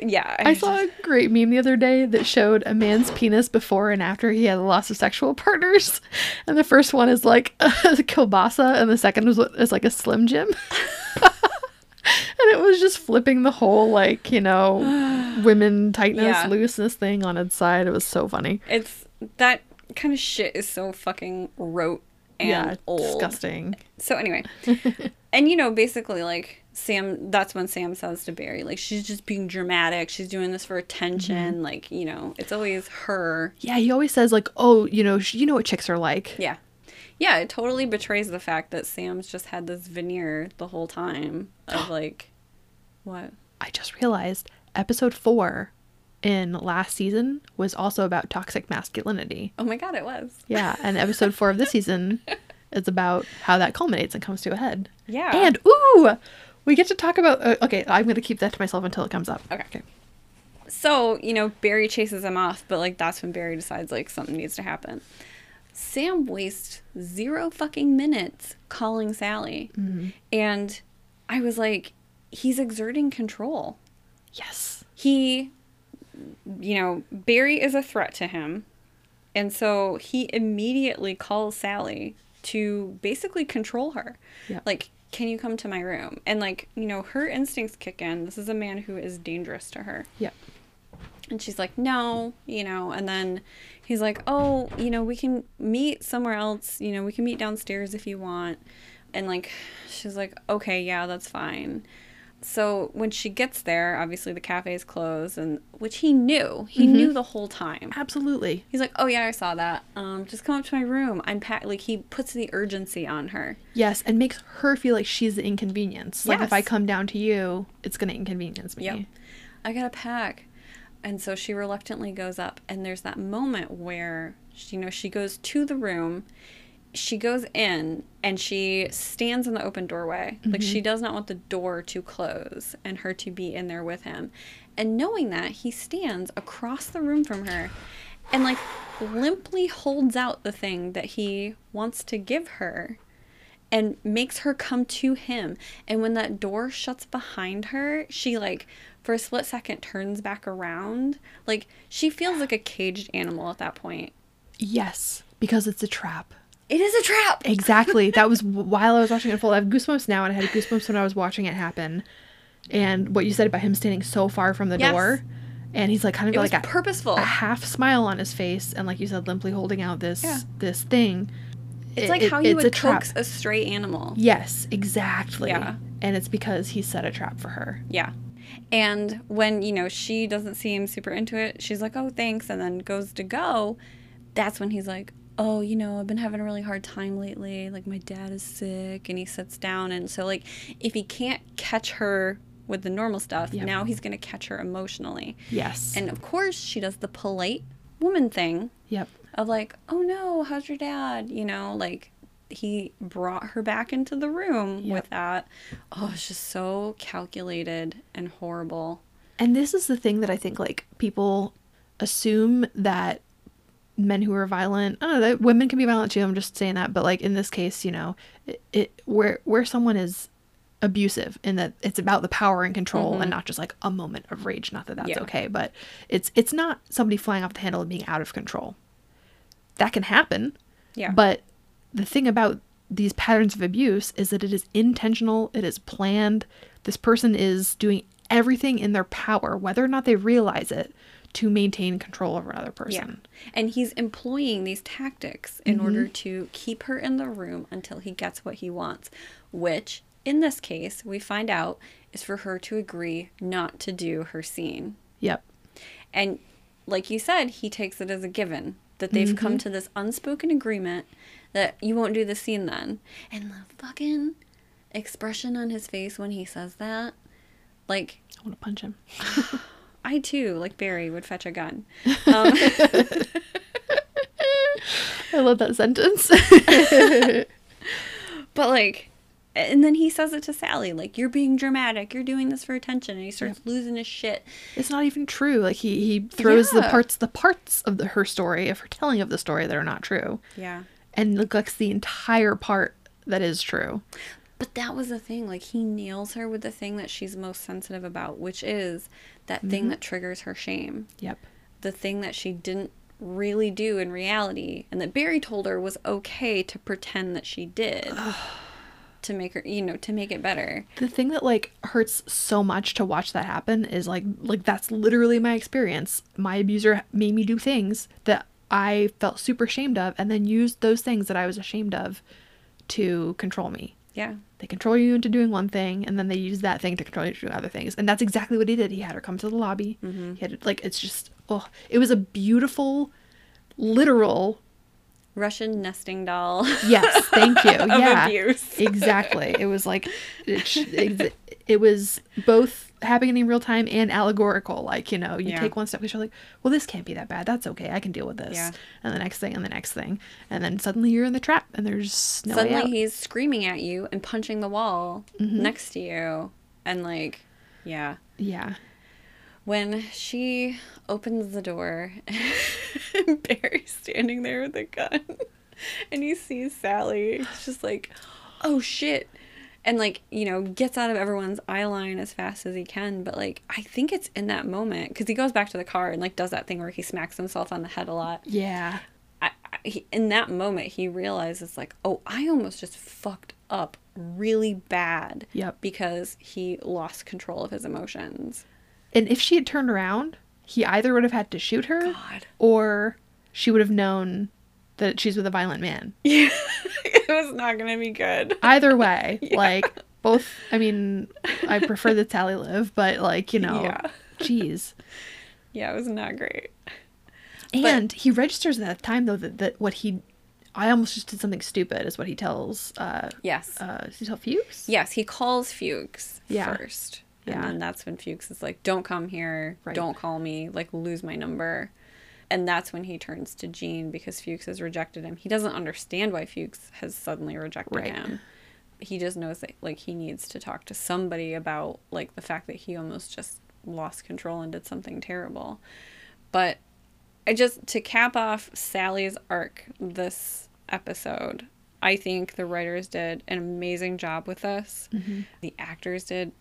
C: yeah.
B: I saw a great meme the other day that showed a man's penis before and after he had a loss of sexual partners. And the first one is like a kielbasa, and the second was is like a Slim Jim. and it was just flipping the whole like you know women tightness
C: Yeah.
B: looseness thing on its side. It was so funny.
C: It's that kind of shit is so fucking rote and
B: yeah,
C: old.
B: disgusting.
C: So anyway, and you know, basically, like Sam. That's when Sam says to Barry, like she's just being dramatic. She's doing this for attention.
B: Mm-hmm.
C: Like you know, it's always her.
B: Yeah, he always says like, oh, you know, sh- you know what chicks are like.
C: Yeah, yeah. It totally betrays the fact that Sam's just had this veneer the whole time of like, what?
B: I just realized episode four in last season was also about toxic masculinity.
C: Oh my god, it was.
B: Yeah, and episode four of this season is about how that culminates and comes to a head.
C: Yeah.
B: And ooh, we get to talk about. Uh, okay, I'm gonna keep that to myself until it comes up.
C: Okay. So, you know, Barry chases him off, but like that's when Barry decides like something needs to happen. Sam wastes zero fucking minutes calling Sally. And I was like, he's exerting control.
B: Yes.
C: He, you know, Barry is a threat to him. And so he immediately calls Sally to basically control her.
B: Yep.
C: Like, can you come to my room? And like, you know, her instincts kick in. This is a man who is dangerous to her.
B: Yep.
C: And she's like, no, you know, and then he's like, oh, you know, we can meet somewhere else. You know, we can meet downstairs if you want. And like, she's like, okay, yeah, that's fine. So when she gets there, obviously the cafe is closed, and which he knew, he knew the whole time.
B: Absolutely.
C: He's like, oh yeah, I saw that. Um, just come up to my room. I'm packed. Like he puts the urgency on her.
B: Yes, and makes her feel like she's the inconvenience. Like if I come down to you, it's gonna inconvenience me.
C: Yep. I gotta pack. And so she reluctantly goes up, and there's that moment where she, you know she goes to the room, she goes in, and she stands in the open doorway. Like she mm-hmm. does not want the door to close and her to be in there with him. And knowing that, he stands across the room from her and like limply holds out the thing that he wants to give her and makes her come to him. And when that door shuts behind her, she like for a split second turns back around. Like she feels like a caged animal at that point.
B: Yes, because it's a trap.
C: It is a trap.
B: Exactly. that was while I was watching it unfold. I have goosebumps now, and I had goosebumps when I was watching it happen. And what you said about him standing so far from the
C: Yes.
B: door, and he's like kind of
C: It
B: like a,
C: purposeful.
B: a half smile on his face, and like you said, limply holding out this
C: Yeah.
B: this thing.
C: It's
B: It-
C: like
B: it-
C: how you
B: it's
C: would coax a stray animal.
B: Yes, exactly.
C: Yeah.
B: And it's because he set a trap for her.
C: Yeah. And when, you know, she doesn't seem super into it, she's like, oh, thanks, and then goes to go. That's when he's like, oh, you know, I've been having a really hard time lately. Like, my dad is sick, and he sits down. And so, like, if he can't catch her with the normal stuff,
B: Yep.
C: now he's going to catch her emotionally.
B: Yes.
C: And of course, she does the polite woman thing
B: yep.
C: of like, oh no, how's your dad? You know, like he brought her back into the room
B: Yep.
C: with that. Oh, it's just so calculated and horrible.
B: And this is the thing that I think like people assume that men who are violent, I don't know, that women can be violent too. I'm just saying that, but like in this case, you know, it, it where where someone is abusive in that it's about the power and control and mm-hmm. not just like a moment of rage. Not that that's
C: Yeah.
B: okay, but it's it's not somebody flying off the handle and being out of control. That can happen.
C: Yeah.
B: But the thing about these patterns of abuse is that it is intentional, it is planned. This person is doing everything in their power, whether or not they realize it, to maintain control over another person. yeah.
C: And he's employing these tactics in mm-hmm. order to keep her in the room until he gets what he wants, which in this case, we find out is for her to agree not to do her scene.
B: Yep.
C: And like you said, he takes it as a given that they've come mm-hmm. to this unspoken agreement that you won't do the scene then. And the fucking expression on his face when he says that, like,
B: I want to punch him.
C: I too, like Barry, would fetch a gun. Um,
B: I love that sentence.
C: but like, and then he says it to Sally, like, you're being dramatic, you're doing this for attention. And he starts losing his shit.
B: it's not even true. Like he he throws the parts the parts of the her story of her telling of the story that are not true
C: Yeah.
B: and neglects the entire part that is true.
C: But that was the thing. Like, he nails her with the thing that she's most sensitive about, which is that thing mm-hmm. that triggers her shame.
B: Yep.
C: the thing that she didn't really do in reality and that Barry told her was okay to pretend that she did to make her you know to make it better
B: the thing that like hurts so much to watch that happen is like like that's literally my experience my abuser made me do things that i felt super ashamed of and then used those things that i was ashamed of to control me
C: yeah
B: they control you into doing one thing and then they use that thing to control you to do other things and that's exactly what he did he had her come to the lobby mm-hmm. he had like it's just oh it was a beautiful literal
C: Russian nesting doll
B: Yes, thank you. yeah,
C: abuse.
B: exactly. It was like it, ex- it was both happening in real time and allegorical. Like you know, you
C: Yeah.
B: take one step, because you're like, well, this can't be that bad. That's okay. I can deal with this.
C: Yeah.
B: And the next thing, and the next thing, and then suddenly you're in the trap, and there's no way
C: suddenly he's screaming at you and punching the wall
B: Mm-hmm.
C: next to you and like yeah
B: yeah,
C: when she opens the door and Barry's standing there with a gun and he sees Sally, it's just like, oh shit. And like, you know, gets out of everyone's eye line as fast as he can. But like, I think it's in that moment because he goes back to the car and like does that thing where he smacks himself on the head a lot.
B: Yeah.
C: I, I, he, in that moment, he realizes like, oh, I almost just fucked up really bad.
B: Yep.
C: Because he lost control of his emotions.
B: And if she had turned around, he either would have had to shoot her
C: God.
B: or she would have known that she's with a violent man.
C: Yeah, it was not gonna be good.
B: Either way, like both I mean, I prefer that Sally live, but like, you know,
C: Yeah.
B: jeez.
C: Yeah, it was not great.
B: And he registers at that time though that, that what he I almost just did something stupid is what he tells uh
C: Yes.
B: uh does he tell Fuchs?
C: yes, he calls Fuchs
B: Yeah.
C: first. And
B: Yeah.
C: then that's when Fuchs is like, Don't come here,
B: Right.
C: don't call me, like lose my number. And that's when he turns to Gene because Fuchs has rejected him. He doesn't understand why Fuchs has suddenly rejected
B: Right.
C: him. He just knows that like he needs to talk to somebody about like the fact that he almost just lost control and did something terrible. But I just to cap off Sally's arc this episode, I think the writers did an amazing job with this. Mm-hmm. The actors did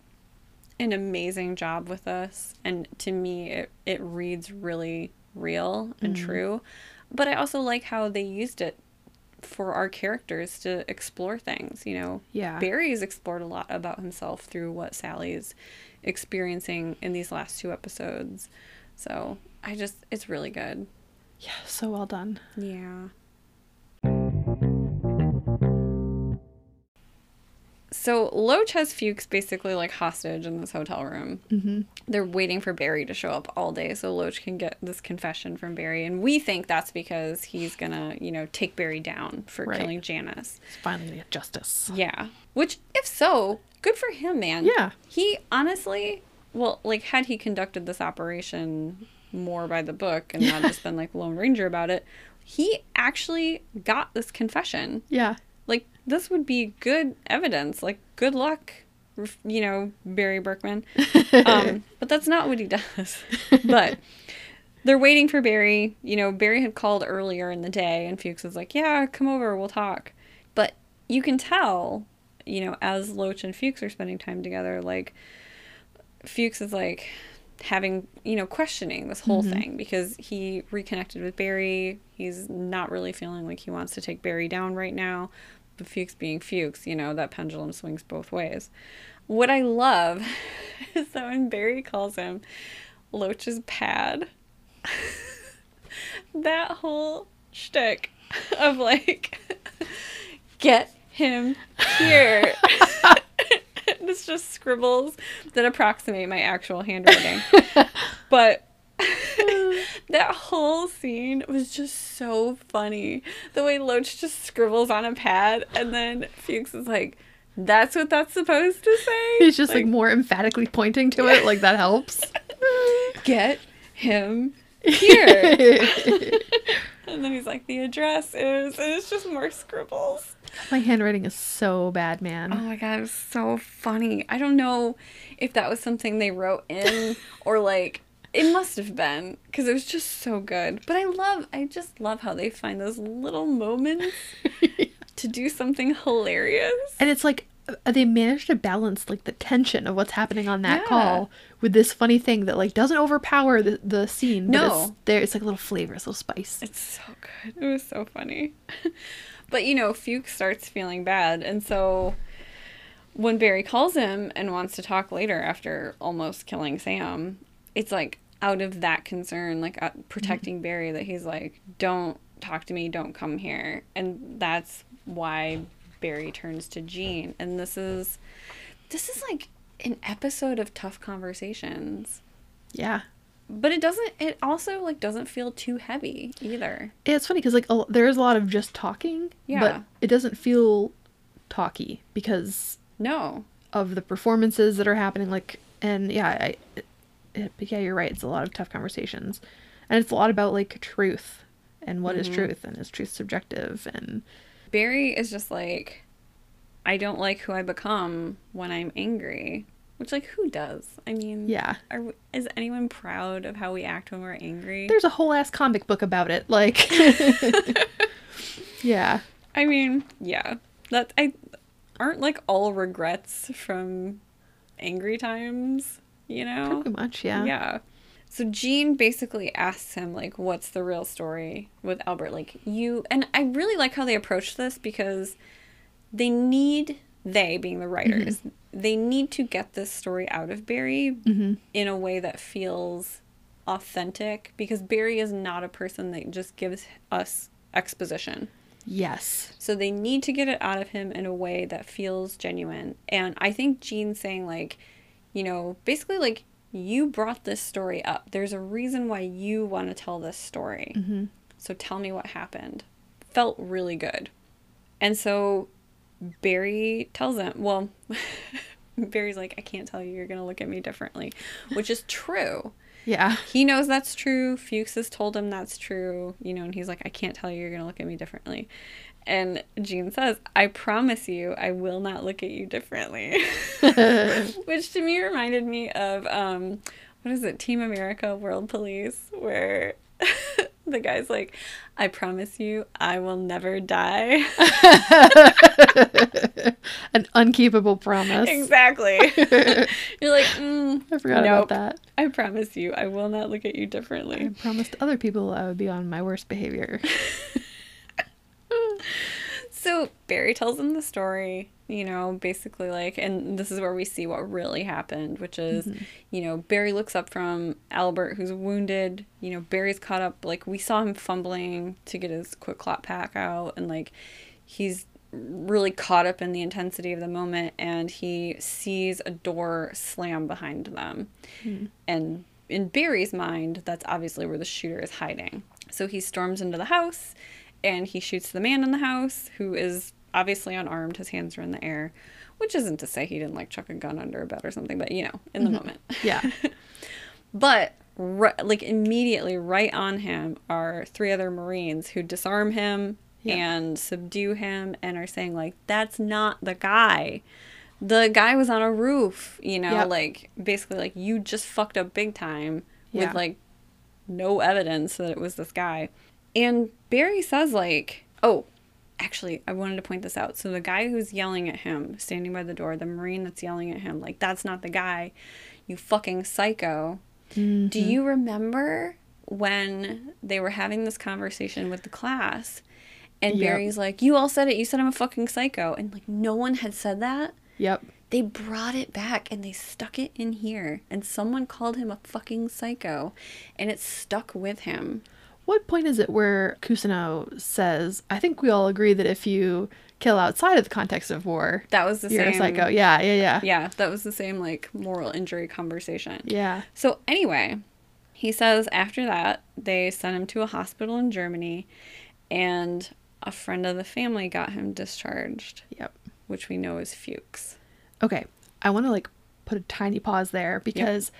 C: an amazing job with us and to me, it it reads really real and mm. true. But I also like how they used it for our characters to explore things. You know,
B: Yeah.
C: Barry's explored a lot about himself through what Sally's experiencing in these last two episodes. So I just, it's really good.
B: Yeah, so well done.
C: Yeah. So Loach has Fuchs basically like hostage in this hotel room.
B: Mm-hmm.
C: They're waiting for Barry to show up all day so Loach can get this confession from Barry. And we think that's because he's gonna, you know, take Barry down for
B: Right.
C: killing Janice.
B: He's finally gonna get justice.
C: Yeah. Which, if so, good for him, man.
B: Yeah.
C: He honestly, well, like, had he conducted this operation more by the book and not just been like Lone Ranger about it, he actually got this confession.
B: Yeah.
C: This would be good evidence. Like, good luck, you know, Barry Berkman. Um, but that's not what he does. but they're waiting for Barry. You know, Barry had called earlier in the day, and Fuchs was like, Yeah, come over, we'll talk. But you can tell, you know, as Loach and Fuchs are spending time together, like, Fuchs is like having, you know, questioning this whole thing because he reconnected with Barry. He's not really feeling like he wants to take Barry down right now. But Fuchs being Fuchs, you know, that pendulum swings both ways. What I love is that when Barry calls him Loach's pad, that whole shtick of like, get him here. it's just scribbles that approximate my actual handwriting. but that whole scene was just so funny. The way Loach just scribbles on a pad and then Fuchs is like, that's what that's supposed to say?
B: He's just like, more emphatically pointing to it, like that helps.
C: get him here. and then he's like, the address is, and it's just more scribbles.
B: My handwriting is so bad, man.
C: Oh my god, it was so funny. I don't know if that was something they wrote in or like it must have been because it was just so good. But I love, I just love how they find those little moments to do something hilarious.
B: And it's like uh, they managed to balance like the tension of what's happening on that
C: Yeah.
B: call with this funny thing that like doesn't overpower the, the scene. But
C: No.
B: it's there. It's like a little flavor, it's a little spice.
C: It's so good. It was so funny. but you know, Fuchs starts feeling bad, and so when Barry calls him and wants to talk later after almost killing Sam, it's like out of that concern, like uh, protecting Barry, that he's like, "Don't talk to me, don't come here," and that's why Barry turns to Gene, and this is this is like an episode of tough conversations
B: Yeah.
C: but it doesn't it also like doesn't feel too heavy either
B: It's funny because like a, there is a lot of just talking,
C: Yeah.
B: but it doesn't feel talky because
C: no
B: of the performances that are happening. Like, and yeah, I, but yeah, you're right. It's a lot of tough conversations, and it's a lot about like truth and what is
C: Mm-hmm.
B: truth and is truth subjective and
C: barry is just like i don't like who i become when i'm angry Which, like, who does? I mean,
B: Yeah.
C: Are we, is anyone proud of how we act when we're angry?
B: There's a whole ass comic book about it. Like, yeah.
C: I mean, yeah. That I aren't like all regrets from angry times, you know?
B: Pretty much, yeah.
C: Yeah. So Gene basically asks him like what's the real story with Albert like you and I really like how they approach this because they need they being the writers mm-hmm. they need to get this story out of Barry mm-hmm. in a way that feels authentic because Barry is not a person that just gives us exposition.
B: Yes.
C: So they need to get it out of him in a way that feels genuine. And I think Gene saying, like, you know, basically, like, you brought this story up. There's a reason why you want to tell this story. Mm-hmm. So tell me what happened. Felt really good. And so Barry tells him, well, Barry's like, I can't tell you, you're going to look at me differently, which is true
B: Yeah.
C: he knows that's true. Fuchs has told him that's true, you know, and he's like, I can't tell you, you're going to look at me differently. And Gene says, I promise you, I will not look at you differently. Which to me reminded me of, um, what is it, Team America World Police, where the guy's like, I promise you, I will never die.
B: An unkeepable promise.
C: exactly. You're like, mm,
B: I forgot
C: Nope.
B: about that.
C: I promise you, I will not look at you differently.
B: I promised other people I would be on my worst behavior.
C: So Barry tells him the story, you know, basically like, and this is where we see what really happened, which is, mm-hmm. you know, Barry looks up from Albert, who's wounded. You know, Barry's caught up, like, we saw him fumbling to get his quick clot pack out, and like, he's really caught up in the intensity of the moment, and he sees a door slam behind them. Hmm. And in Barry's mind, that's obviously where the shooter is hiding. So he storms into the house and he shoots the man in the house who is obviously unarmed. His hands are in the air, which isn't to say he didn't like chuck a gun under a bed or something, but you know, in the mm-hmm. moment.
B: Yeah.
C: But ri- like immediately right on him are three other Marines who disarm him
B: Yeah.
C: and subdue him and are saying like that's not the guy. The guy was on a roof, you know, like basically like you just fucked up big time
B: Yeah.
C: with like no evidence that it was this guy. And Barry says like, "Oh, actually, I wanted to point this out. So the guy who's yelling at him, standing by the door, the marine that's yelling at him, like that's not the guy. You fucking psycho." Do mm-hmm. you remember when they were having this conversation with the class? And
B: Yep.
C: Barry's like, "You all said it. You said I'm a fucking psycho." And like no one had said that.
B: Yep.
C: They brought it back and they stuck it in here. And someone called him a fucking psycho. And it stuck with him.
B: What point is it where Cousineau says, I think we all agree that if you kill outside of the context of war,
C: That was the
B: you're
C: same.
B: a psycho? Yeah, yeah, yeah.
C: Yeah, that was the same like moral injury conversation.
B: Yeah.
C: So anyway, he says after that they sent him to a hospital in Germany and a friend of the family got him discharged,
B: Yep.
C: which we know is Fuchs.
B: Okay. I want to like put a tiny pause there because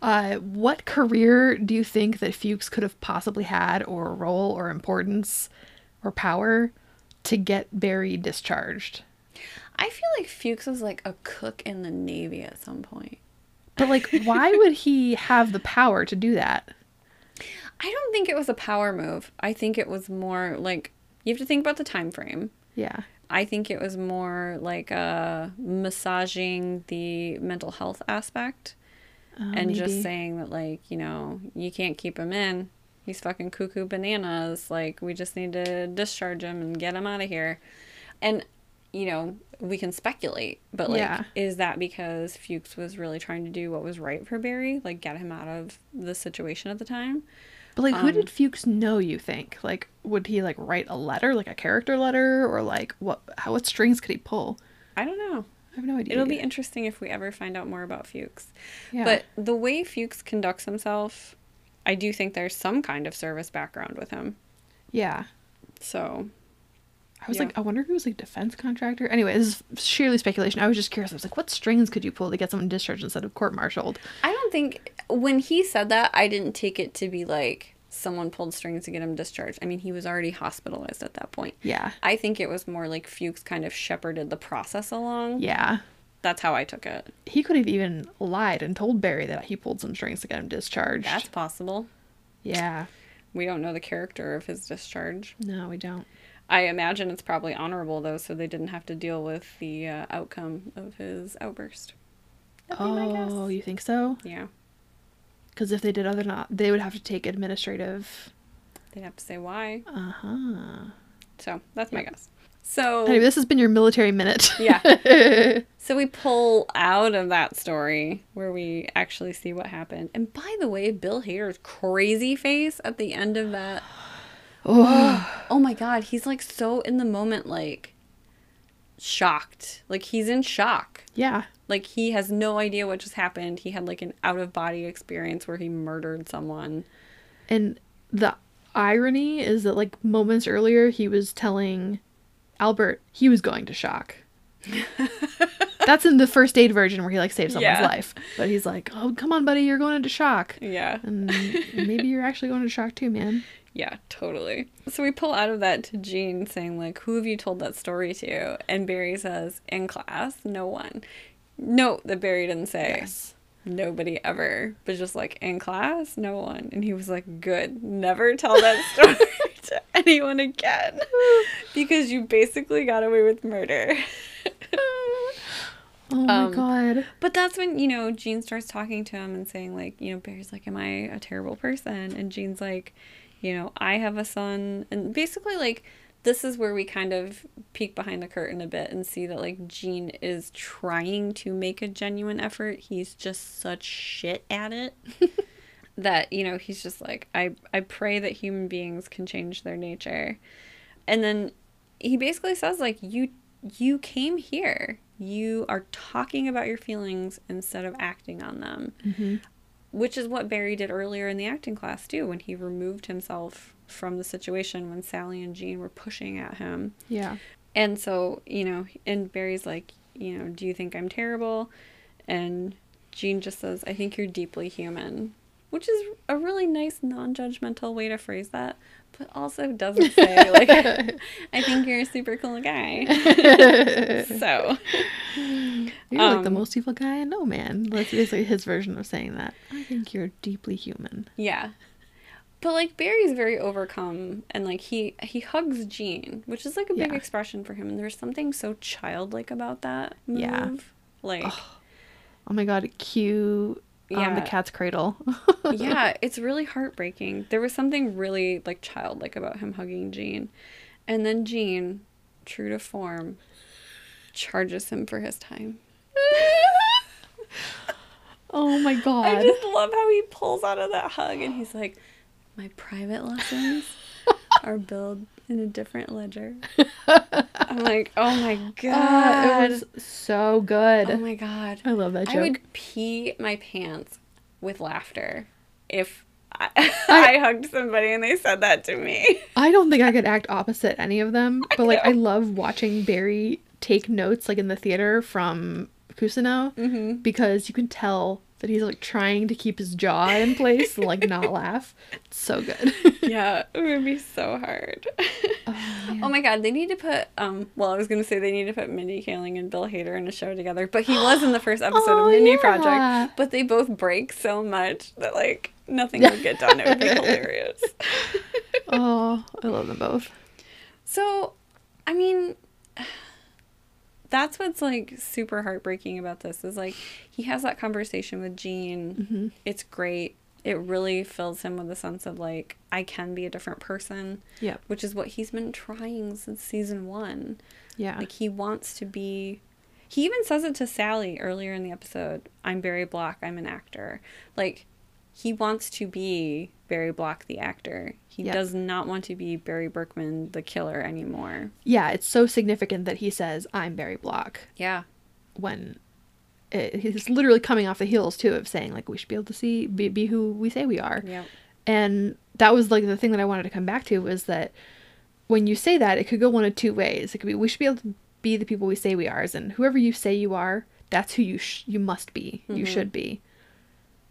B: uh what career do you think that Fuchs could have possibly had or role or importance or power to get Barry discharged?
C: I feel like Fuchs was like a cook in the Navy at some point.
B: But like why would he have the power to do that?
C: I don't think it was a power move. I think it was more like you have to think about the time frame.
B: Yeah.
C: I think it was more like uh, massaging the mental health aspect
B: Uh,
C: and just saying that, like, you know, you can't keep him in. He's fucking cuckoo bananas. Like, we just need to discharge him and get him out of here. And, you know, we can speculate, but, like,
B: Yeah.
C: is that because Fuchs was really trying to do what was right for Barry? Like, get him out of the situation at the time?
B: But like, who
C: Um,
B: did Fuchs know? You think? Like, would he like write a letter, like a character letter, or like what? How what strings could he pull?
C: I don't know.
B: I have no idea.
C: It'll be interesting if we ever find out more about Fuchs.
B: Yeah.
C: But the way Fuchs conducts himself, I do think there's some kind of service background with him.
B: yeah.
C: So,
B: I was
C: Yeah.
B: like, I wonder if he was like defense contractor. Anyway, this is sheerly speculation. I was just curious. I was like, what strings could you pull to get someone discharged instead of court-martialed?
C: I don't think when he said that, I didn't take it to be like someone pulled strings to get him discharged. I mean, he was already hospitalized at that point.
B: Yeah.
C: I think it was more like Fuchs kind of shepherded the process along.
B: Yeah.
C: That's how I took it.
B: He could have even lied and told Barry that he pulled some strings to get him discharged.
C: That's possible.
B: yeah.
C: We don't know the character of his discharge.
B: No, we don't.
C: I imagine it's probably honorable though, so they didn't have to deal with the uh, outcome of his outburst. That'd be my guess.
B: Oh, you think so?
C: Yeah,
B: Because if they did other not, they would have to take administrative.
C: they'd have to say why.
B: Uh huh.
C: So that's my guess. So
B: Anyway, this has been your military minute.
C: Yeah. So we pull out of that story where we actually see what happened. And by the way, Bill Hader's crazy face at the end of that.
B: oh,
C: Oh my god, he's like so in the moment, like shocked. Like he's in shock.
B: yeah.
C: Like he has no idea what just happened. He had like an out of body experience where he murdered someone.
B: And the irony is that, like, moments earlier, he was telling Albert he was going to shock. That's in the first aid version where he, like, saves someone's
C: Yeah.
B: life. But he's like, oh, come on, buddy, you're going into shock.
C: Yeah.
B: And maybe you're actually going to shock too, man.
C: Yeah, totally. So we pull out of that to Gene saying, like, who have you told that story to? And Barry says, in class, no one. Note that Barry didn't say
B: Yes.
C: nobody ever, but just like in class, no one. And he was like, good, never tell that story to anyone again because you basically got away with murder.
B: Oh my
C: Um,
B: god.
C: But that's when, you know, Gene starts talking to him and saying, like, you know, Barry's like, Am I a terrible person? And Gene's like, you know, I have a son. And basically, like, this is where we kind of peek behind the curtain a bit and see that, like, Gene is trying to make a genuine effort. He's just such shit at it that, you know, he's just like, I, I pray that human beings can change their nature. And then he basically says, like, you you came here. You are talking about your feelings instead of acting on them.
B: Mm-hmm.
C: Which is what Barry did earlier in the acting class, too, when he removed himself from the situation when Sally and Gene were pushing at him.
B: Yeah.
C: And so, you know, and Barry's like, you know, do you think I'm terrible? And Gene just says, I think you're deeply human, which is a really nice, non judgmental way to phrase that, but also doesn't say, like, I think you're a super cool guy. so,
B: You're like the
C: Um,
B: most evil guy I know, man. That's basically his version of saying that. I think you're deeply human.
C: yeah. But like Barry's very overcome and like he he hugs Gene, which is like a big
B: Yeah.
C: expression for him and there's something so childlike about that move.
B: Yeah.
C: Like
B: Oh my god, cue
C: Yeah.
B: the cat's cradle.
C: yeah, it's really heartbreaking. There was something really like childlike about him hugging Gene. And then Gene, true to form, charges him for his time.
B: oh my god.
C: I just love how he pulls out of that hug and he's like, My private lessons are billed in a different ledger. I'm like, Oh my god.
B: it was so good.
C: oh my god.
B: I love that joke.
C: I would pee my pants with laughter if I, I hugged somebody and they said that to me.
B: I don't think I could act opposite any of them, but like I love watching Barry take notes like in the theater from Cousineau
C: Mm-hmm.
B: because you can tell that he's like trying to keep his jaw in place and like not laugh. It's so good.
C: Yeah, it would be so hard. Oh, my god, they need to put um well, I was gonna say they need to put Mindy Kaling and Bill Hader in a show together, but he was in the first episode
B: Oh,
C: of Mindy
B: yeah.
C: Project. But they both break so much that like nothing would get done. It would be hilarious.
B: oh, I love them both.
C: So I mean that's what's like super heartbreaking about this is like he has that conversation with Gene.
B: Mm-hmm.
C: It's great. It really fills him with a sense of like I can be a different person.
B: Yep.
C: which is what he's been trying since season one.
B: Yeah.
C: Like he wants to be. He even says it to Sally earlier in the episode. I'm Barry Block. I'm an actor. Like he wants to be Barry Block, the actor. He
B: Yep.
C: does not want to be Barry Berkman, the killer, anymore.
B: yeah, it's so significant that he says, I'm Barry Block,
C: Yeah.
B: when it, he's literally coming off the heels, too, of saying, like, we should be able to see, be, be who we say we are.
C: Yeah.
B: And that was, like, the thing that I wanted to come back to was that when you say that, it could go one of two ways. It could be, we should be able to be the people we say we are, as in, whoever you say you are, that's who you, sh- you must be, you mm-hmm. should be.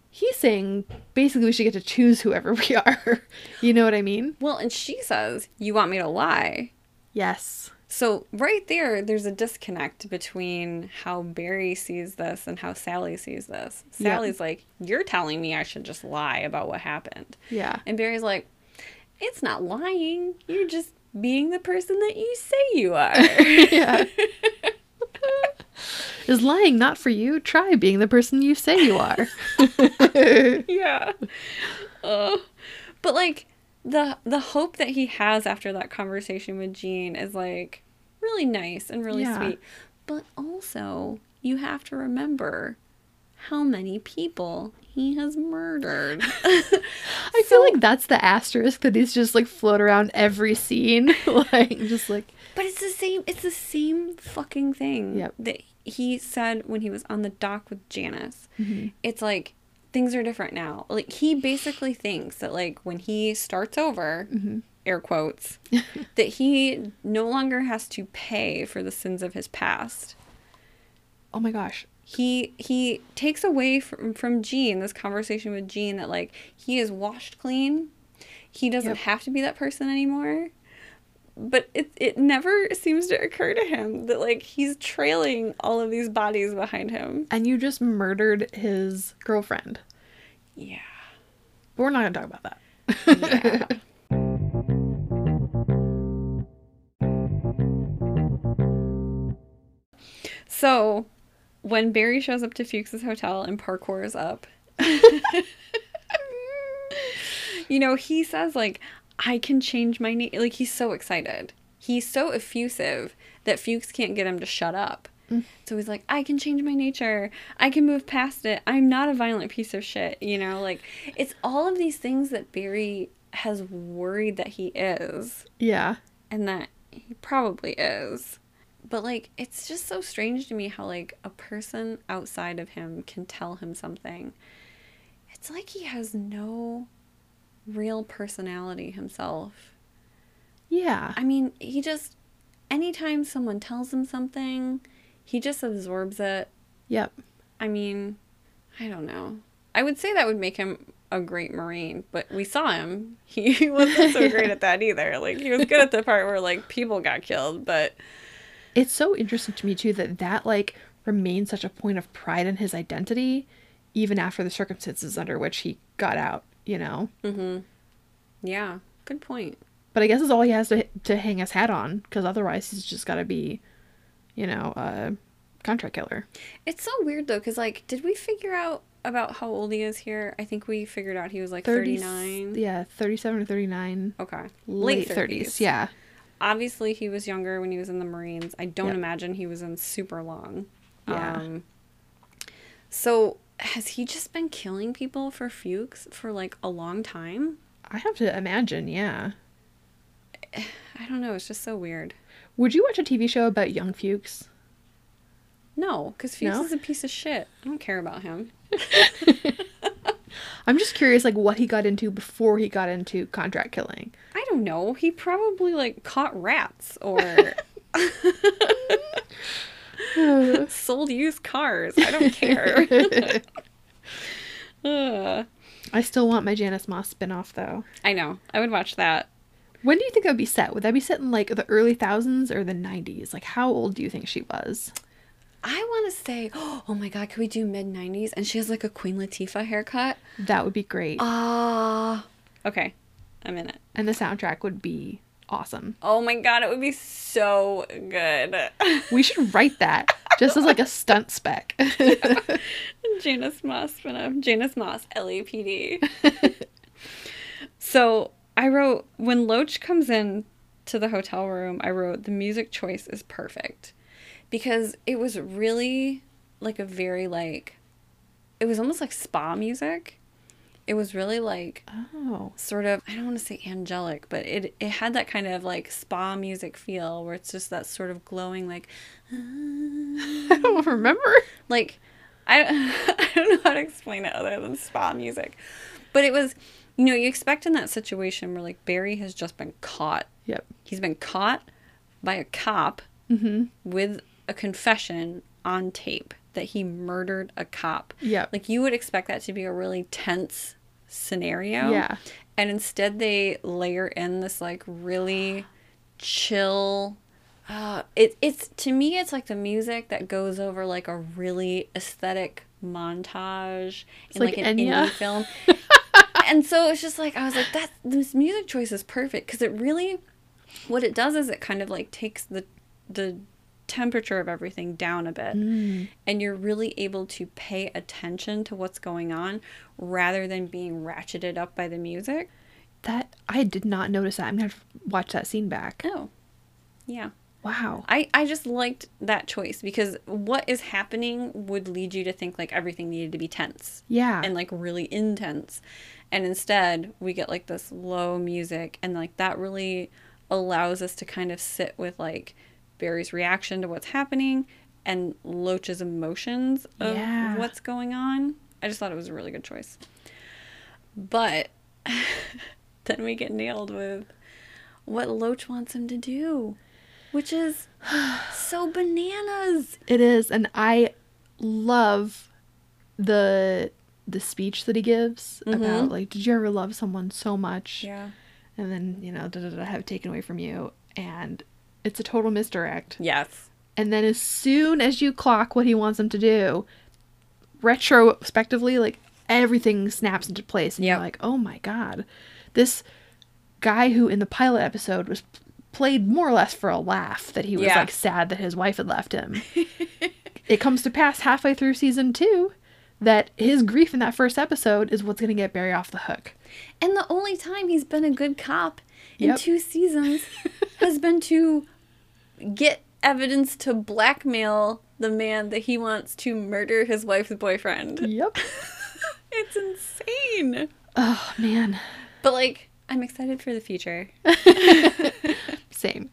B: He's saying, basically, we should get to choose whoever we are. you know what I mean?
C: Well, and she says, "You want me to lie?"
B: Yes.
C: So right there, there's a disconnect between how Barry sees this and how Sally sees this. Sally's like, "You're telling me I should just lie about what happened,"
B: Yeah.
C: and Barry's like, "It's not lying. You're just being the person that you say you are."
B: Yeah. Is lying not for you? Try being the person you say you are.
C: yeah. Uh, but like the the hope that he has after that conversation with Gene is like really nice and really
B: Yeah.
C: sweet. But also, you have to remember how many people he has murdered.
B: I feel like that's the asterisk that he's just like float around every scene. like just like
C: But it's the same. It's the same fucking thing
B: Yep.
C: that he said when he was on the dock with Janice.
B: Mm-hmm.
C: It's like things are different now. Like he basically thinks that like when he starts over,
B: Mm-hmm.
C: air quotes, that he no longer has to pay for the sins of his past.
B: oh my gosh.
C: He he takes away from from Gene this conversation with Gene that like he is washed clean. He doesn't
B: Yep.
C: have to be that person anymore. But it it never seems to occur to him that like he's trailing all of these bodies behind him.
B: And you just murdered his girlfriend.
C: Yeah.
B: But we're not gonna talk about that.
C: Yeah. so, when Barry shows up to Fuchs's hotel and parkour is up, you know, he says like, "I can change my name." Like he's so excited. He's so effusive that Fuchs can't get him to shut up. Mm. So he's like, I can change my nature. I can move past it. I'm not a violent piece of shit. You know, like it's all of these things that Barry has worried that he is
B: yeah.
C: and that he probably is. But like it's just so strange to me how like a person outside of him can tell him something. It's like he has no real personality himself.
B: Yeah.
C: I mean, he just anytime someone tells him something, he just absorbs it.
B: Yep.
C: I mean, I don't know. I would say that would make him a great Marine, but we saw him. He wasn't so great at that either. Like, he was good at the part where, like, people got killed, but
B: It's so interesting to me too that that like remains such a point of pride in his identity, even after the circumstances under which he got out. You know.
C: yeah, good point.
B: But I guess it's all he has to to hang his hat on, because otherwise he's just got to be, you know, a contract killer.
C: It's so weird, though, because, like, did we figure out about how old he is here? I think we figured out he was, like,
B: 30
C: 39.
B: Yeah, thirty-seven or thirty-nine.
C: Okay.
B: Late thirties. Yeah.
C: obviously he was younger when he was in the Marines. I don't
B: Yep.
C: imagine he was in super long.
B: Yeah.
C: Um, so has he just been killing people for Fuchs for like a long time?
B: I have to imagine. Yeah.
C: I don't know. It's just so weird.
B: Would you watch a TV show about young Fuchs?
C: No, because Fuchs
B: No?
C: is a piece of shit. I don't care about him.
B: I'm just curious, like what he got into before he got into contract killing.
C: I don't know. He probably like caught rats or sold used cars. I don't care.
B: I still want my Janice Moss spinoff though.
C: I know. I would watch that.
B: When do you think that would be set? Would that be set in like the early thousands or the nineties? Like how old do you think she was?
C: I want to say, oh my god, could we do mid 90s? And she has like a Queen Latifah haircut.
B: That would be great.
C: Ah. okay, I'm in it.
B: and the soundtrack would be awesome.
C: Oh my god, it would be so good.
B: We should write that just as like a stunt spec.
C: Janice Moss spin-off. Janice Moss, LAPD. so I wrote, when Loach comes in to the hotel room, I wrote, the music choice is perfect. Because it was really like a very like, it was almost like spa music. It was really like
B: oh.
C: sort of I don't want to say angelic, but it it had that kind of like spa music feel where it's just that sort of glowing like
B: I don't remember.
C: like I I don't know how to explain it other than spa music. But it was you know, you expect in that situation where like Barry has just been caught.
B: Yep.
C: He's been caught by a cop mm-hmm. with a confession on tape that he murdered a cop.
B: Yeah.
C: Like you would expect that to be a really tense scenario.
B: Yeah.
C: And instead they layer in this like really chill Uh, it, it's to me it's like the music that goes over like a really aesthetic montage in
B: like
C: like, an
B: Enya.
C: indie film and so it's just like i was like that this music choice is perfect because it really what it does is it kind of like takes the the temperature of everything down a bit mm. and you're really able to pay attention to what's going on rather than being ratcheted up by the music
B: That I did not notice that. I'm gonna watch that scene back.
C: oh yeah
B: Wow.
C: I, I just liked that choice because what is happening would lead you to think like everything needed to be tense
B: Yeah.
C: and like really intense. And instead, we get like this low music, and like that really allows us to kind of sit with like Barry's reaction to what's happening and Loach's emotions of
B: Yeah.
C: what's going on. I just thought it was a really good choice. But then we get nailed with what Loach wants him to do, which is so bananas.
B: It is, and I love the the speech that he gives mm-hmm. about like, did you ever love someone so much,
C: Yeah.
B: and then you know, da da da, have it taken away from you, and it's a total misdirect.
C: Yes.
B: And then as soon as you clock what he wants them to do, retrospectively, like everything snaps into place, and
C: Yep.
B: you're like, oh my god, this guy who in the pilot episode was played more or less for a laugh that he was
C: Yeah.
B: like sad that his wife had left him. it comes to pass halfway through season two that his grief in that first episode is what's going to get Barry off the hook.
C: And the only time he's been a good cop in
B: Yep.
C: two seasons has been to get evidence to blackmail the man that he wants to murder his wife's boyfriend.
B: Yep.
C: It's insane.
B: oh man,
C: But like, I'm excited for the future.
B: same.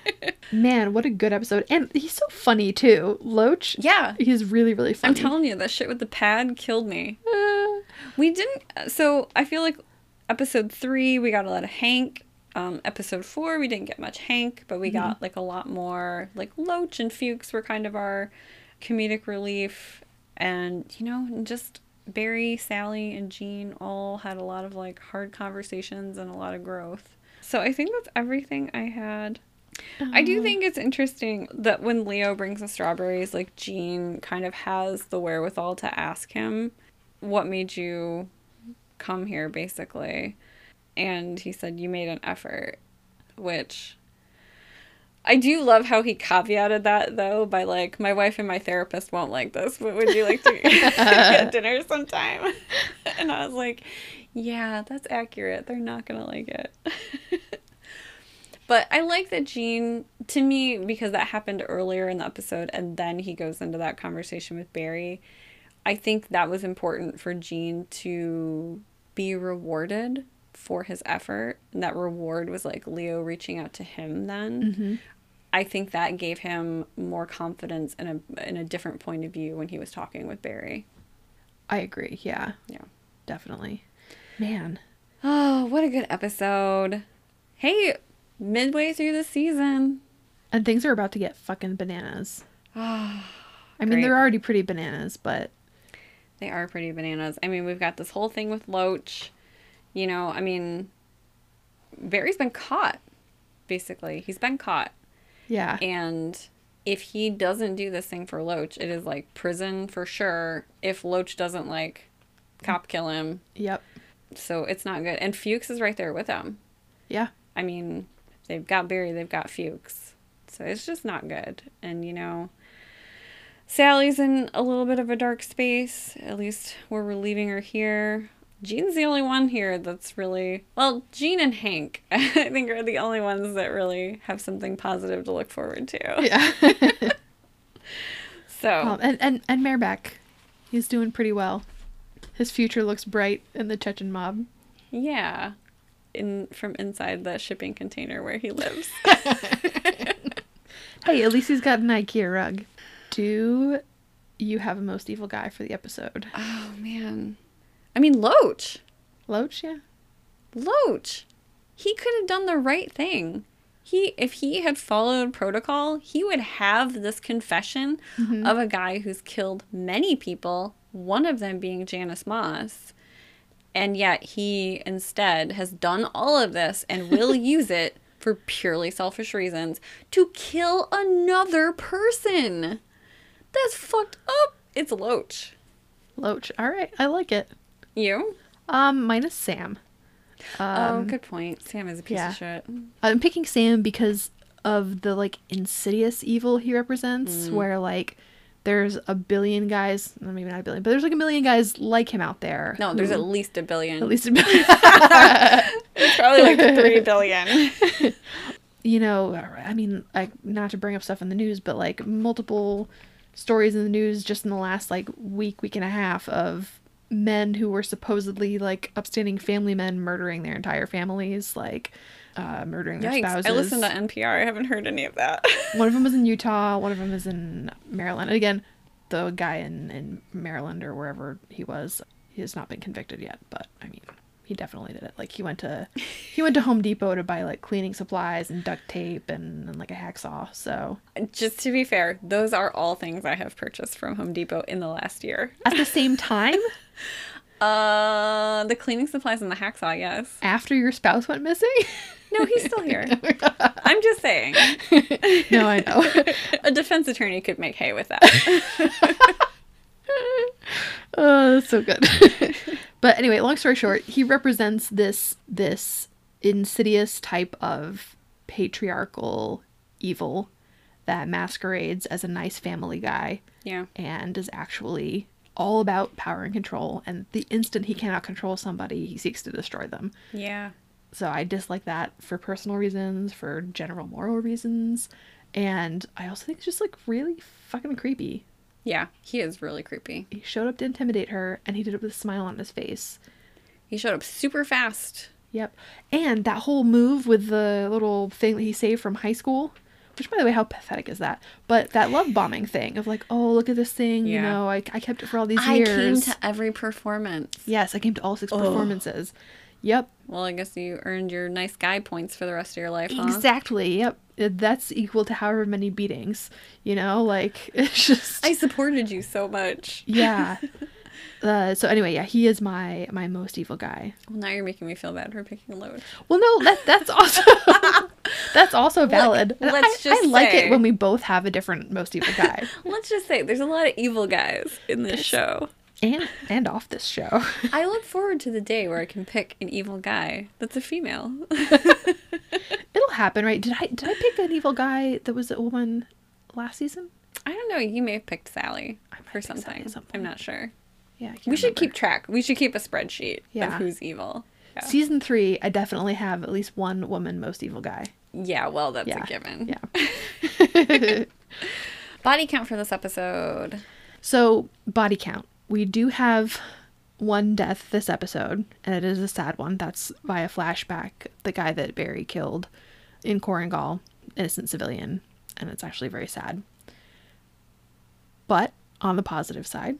B: Man, what a good episode. And he's so funny too. Loach.
C: Yeah.
B: He's really, really funny.
C: I'm telling you, that shit with the pad killed me.
B: Uh,
C: We didn't. So I feel like episode three, we got a lot of Hank. Um, episode four, we didn't get much Hank, but we got like a lot more. Like Loach and Fuches were kind of our comedic relief, and you know, just Barry, Sally, and Gene all had a lot of like hard conversations and a lot of growth. So I think that's everything I had. I do think it's interesting that when Leo brings the strawberries, like Gene kind of has the wherewithal to ask him, What made you come here, basically? And he said, You made an effort, which I do love how he caveated that though by like, My wife and my therapist won't like this, but would you like to get dinner sometime? And I was like, Yeah, that's accurate. They're not going to like it. But I like that Gene, to me, because that happened earlier in the episode, and then he goes into that conversation with Barry. I think that was important for Gene to be rewarded for his effort. And that reward was like Leo reaching out to him then. I think that gave him more confidence and a, in a different point of view when he was talking with Barry.
B: I agree. Yeah,
C: Yeah.
B: definitely. Man.
C: Oh, what a good episode. Hey, midway through the season.
B: And things are about to get fucking bananas.
C: Ah.
B: I mean, they're already pretty bananas, but
C: They are pretty bananas. I mean, we've got this whole thing with Loach. You know, I mean, Barry's been caught, basically. He's been caught.
B: yeah.
C: And if he doesn't do this thing for Loach, it is like prison for sure. If Loach doesn't, like, cop kill him.
B: Yep.
C: So it's not good. And Fuches is right there with him.
B: Yeah.
C: I mean, they've got Barry, they've got Fuches. So it's just not good. And, you know, Sally's in a little bit of a dark space. At least we're relieving her here. Gene's the only one here that's really well. Jean and Hank, I think, are the only ones that really have something positive to look forward to.
B: Yeah.
C: So
B: um, and, and, and Mayrbek, he's doing pretty well. His future looks bright in the Chechen mob.
C: yeah, in from inside the shipping container where he lives.
B: Hey, at least he's got an IKEA rug. Do you have a most evil guy for the episode?
C: oh man, I mean Loach.
B: Loach, yeah.
C: Loach. He could have done the right thing. He if he had followed protocol, he would have this confession mm-hmm. of a guy who's killed many people, one of them being Janice Moss. And yet he instead has done all of this and will use it for purely selfish reasons to kill another person. That's fucked up. It's Loach.
B: Loach. All right, I like it.
C: You?
B: Um, minus Sam.
C: oh, good point. Sam is a piece
B: yeah.
C: of shit.
B: I'm picking Sam because of the like insidious evil he represents, where like there's a billion guys, maybe not a billion, but there's like a million guys like him out there.
C: No, there's
B: who-
C: at least a billion.
B: at least a billion.
C: probably like three billion.
B: you know, I mean, like not to bring up stuff in the news, but like multiple stories in the news just in the last like week, week and a half of men who were supposedly like upstanding family men murdering their entire families, like uh, murdering their
C: Yikes!
B: spouses.
C: I listened to NPR. I haven't heard any of that.
B: one of them was in Utah, one of them is in Maryland. And again, the guy in, in Maryland or wherever he was, he has not been convicted yet, but I mean, he definitely did it. Like he went to he went to Home Depot to buy like cleaning supplies and duct tape and, and like a hacksaw. So
C: Just to be fair, those are all things I have purchased from Home Depot in the last year.
B: at the same time,
C: Uh, the cleaning supplies and the hacksaw, yes.
B: after your spouse went missing?
C: No, he's still here. I'm just saying,
B: no, I know.
C: a defense attorney could make hay with that.
B: Oh, that's so good. but anyway, long story short, he represents this this insidious type of patriarchal evil that masquerades as a nice family guy
C: Yeah.
B: and is actually all about power and control and the instant he cannot control somebody, he seeks to destroy them.
C: Yeah.
B: So I dislike that for personal reasons, for general moral reasons, and I also think it's just like really fucking creepy.
C: Yeah. He is really creepy.
B: He showed up to intimidate her and he did it with a smile on his face.
C: He showed up super fast.
B: Yep. And that whole move with the little thing that he saved from high school, which by the way, how pathetic is that? But that love bombing thing of like, oh, look at this thing, you know, I, I kept it for all these
C: I
B: years.
C: I came to every performance.
B: yes, I came to all six performances. Yep.
C: Well, I guess you earned your nice guy points for the rest of your life, huh?
B: Exactly. Yep. That's equal to however many beatings, you know, like it's just
C: I supported you so much.
B: yeah. Uh, so anyway, yeah, he is my my most evil guy.
C: Well, now you're making me feel bad for picking a load.
B: Well, no, that that's also that's also valid. And
C: let's
B: I,
C: just
B: I like
C: say-
B: it when we both have a different most evil guy,
C: Let's just say there's a lot of evil guys in this show.
B: And and off this show.
C: I look forward to the day where I can pick an evil guy that's a female.
B: It'll happen, right? Did I did I pick an evil guy that was a woman last season?
C: I don't know. You may have picked Sally
B: might
C: for
B: pick Sally
C: something.
B: at some point.
C: I'm not sure.
B: Yeah,
C: We should
B: remember.
C: keep track. We should keep a spreadsheet
B: Yeah.
C: of who's evil. Yeah.
B: season three. I definitely have at least one woman most evil guy.
C: yeah, well, that's
B: Yeah,
C: a given.
B: Yeah.
C: Body count for this episode.
B: So, body count. We do have one death this episode, and it is a sad one. That's via flashback. The guy that Barry killed in Korengal, innocent civilian, and it's actually very sad. But on the positive side,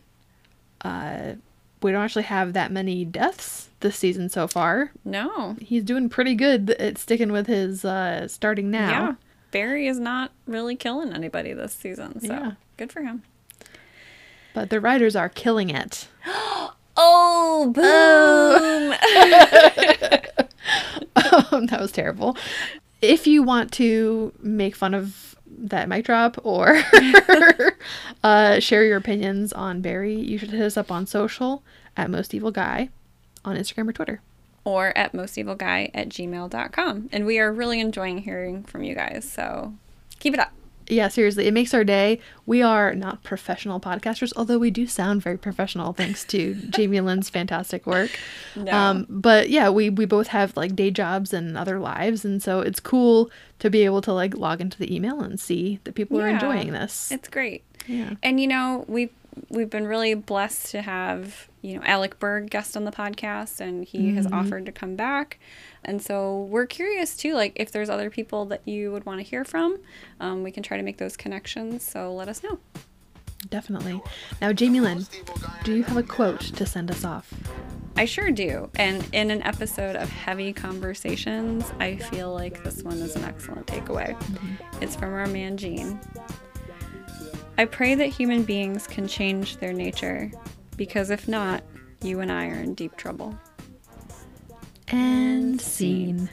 B: uh, we don't actually have that many deaths this season so far.
C: No.
B: He's doing pretty good at sticking with his uh, starting now.
C: Yeah. Barry is not really killing anybody this season, so
B: Yeah.
C: good for him.
B: But the writers are killing it.
C: Oh, boom!
B: Um, that was terrible. If you want to make fun of that mic drop or uh, share your opinions on Barry, you should hit us up on social at Most Evil Guy on Instagram or Twitter.
C: or at mostevilguy at gmail.com. And we are really enjoying hearing from you guys, so keep it up.
B: Yeah, seriously, it makes our day. We are not professional podcasters, although we do sound very professional thanks to Jamie Lynn's fantastic work.
C: No.
B: Um, but yeah, we we both have like day jobs and other lives, and so it's cool to be able to like log into the email and see that people are enjoying this.
C: It's great.
B: Yeah.
C: And you know, we've we've been really blessed to have, you know, Alec Berg guest on the podcast and he has offered to come back. And so we're curious too, like if there's other people that you would want to hear from, um, we can try to make those connections. So let us know.
B: Definitely. Now, Jamie Lynn, do you have a quote to send us off?
C: I sure do. And in an episode of Heavy Conversations, I feel like this one is an excellent takeaway. It's from our man Gene. I pray that human beings can change their nature, because if not, you and I are in deep trouble.
B: And scene.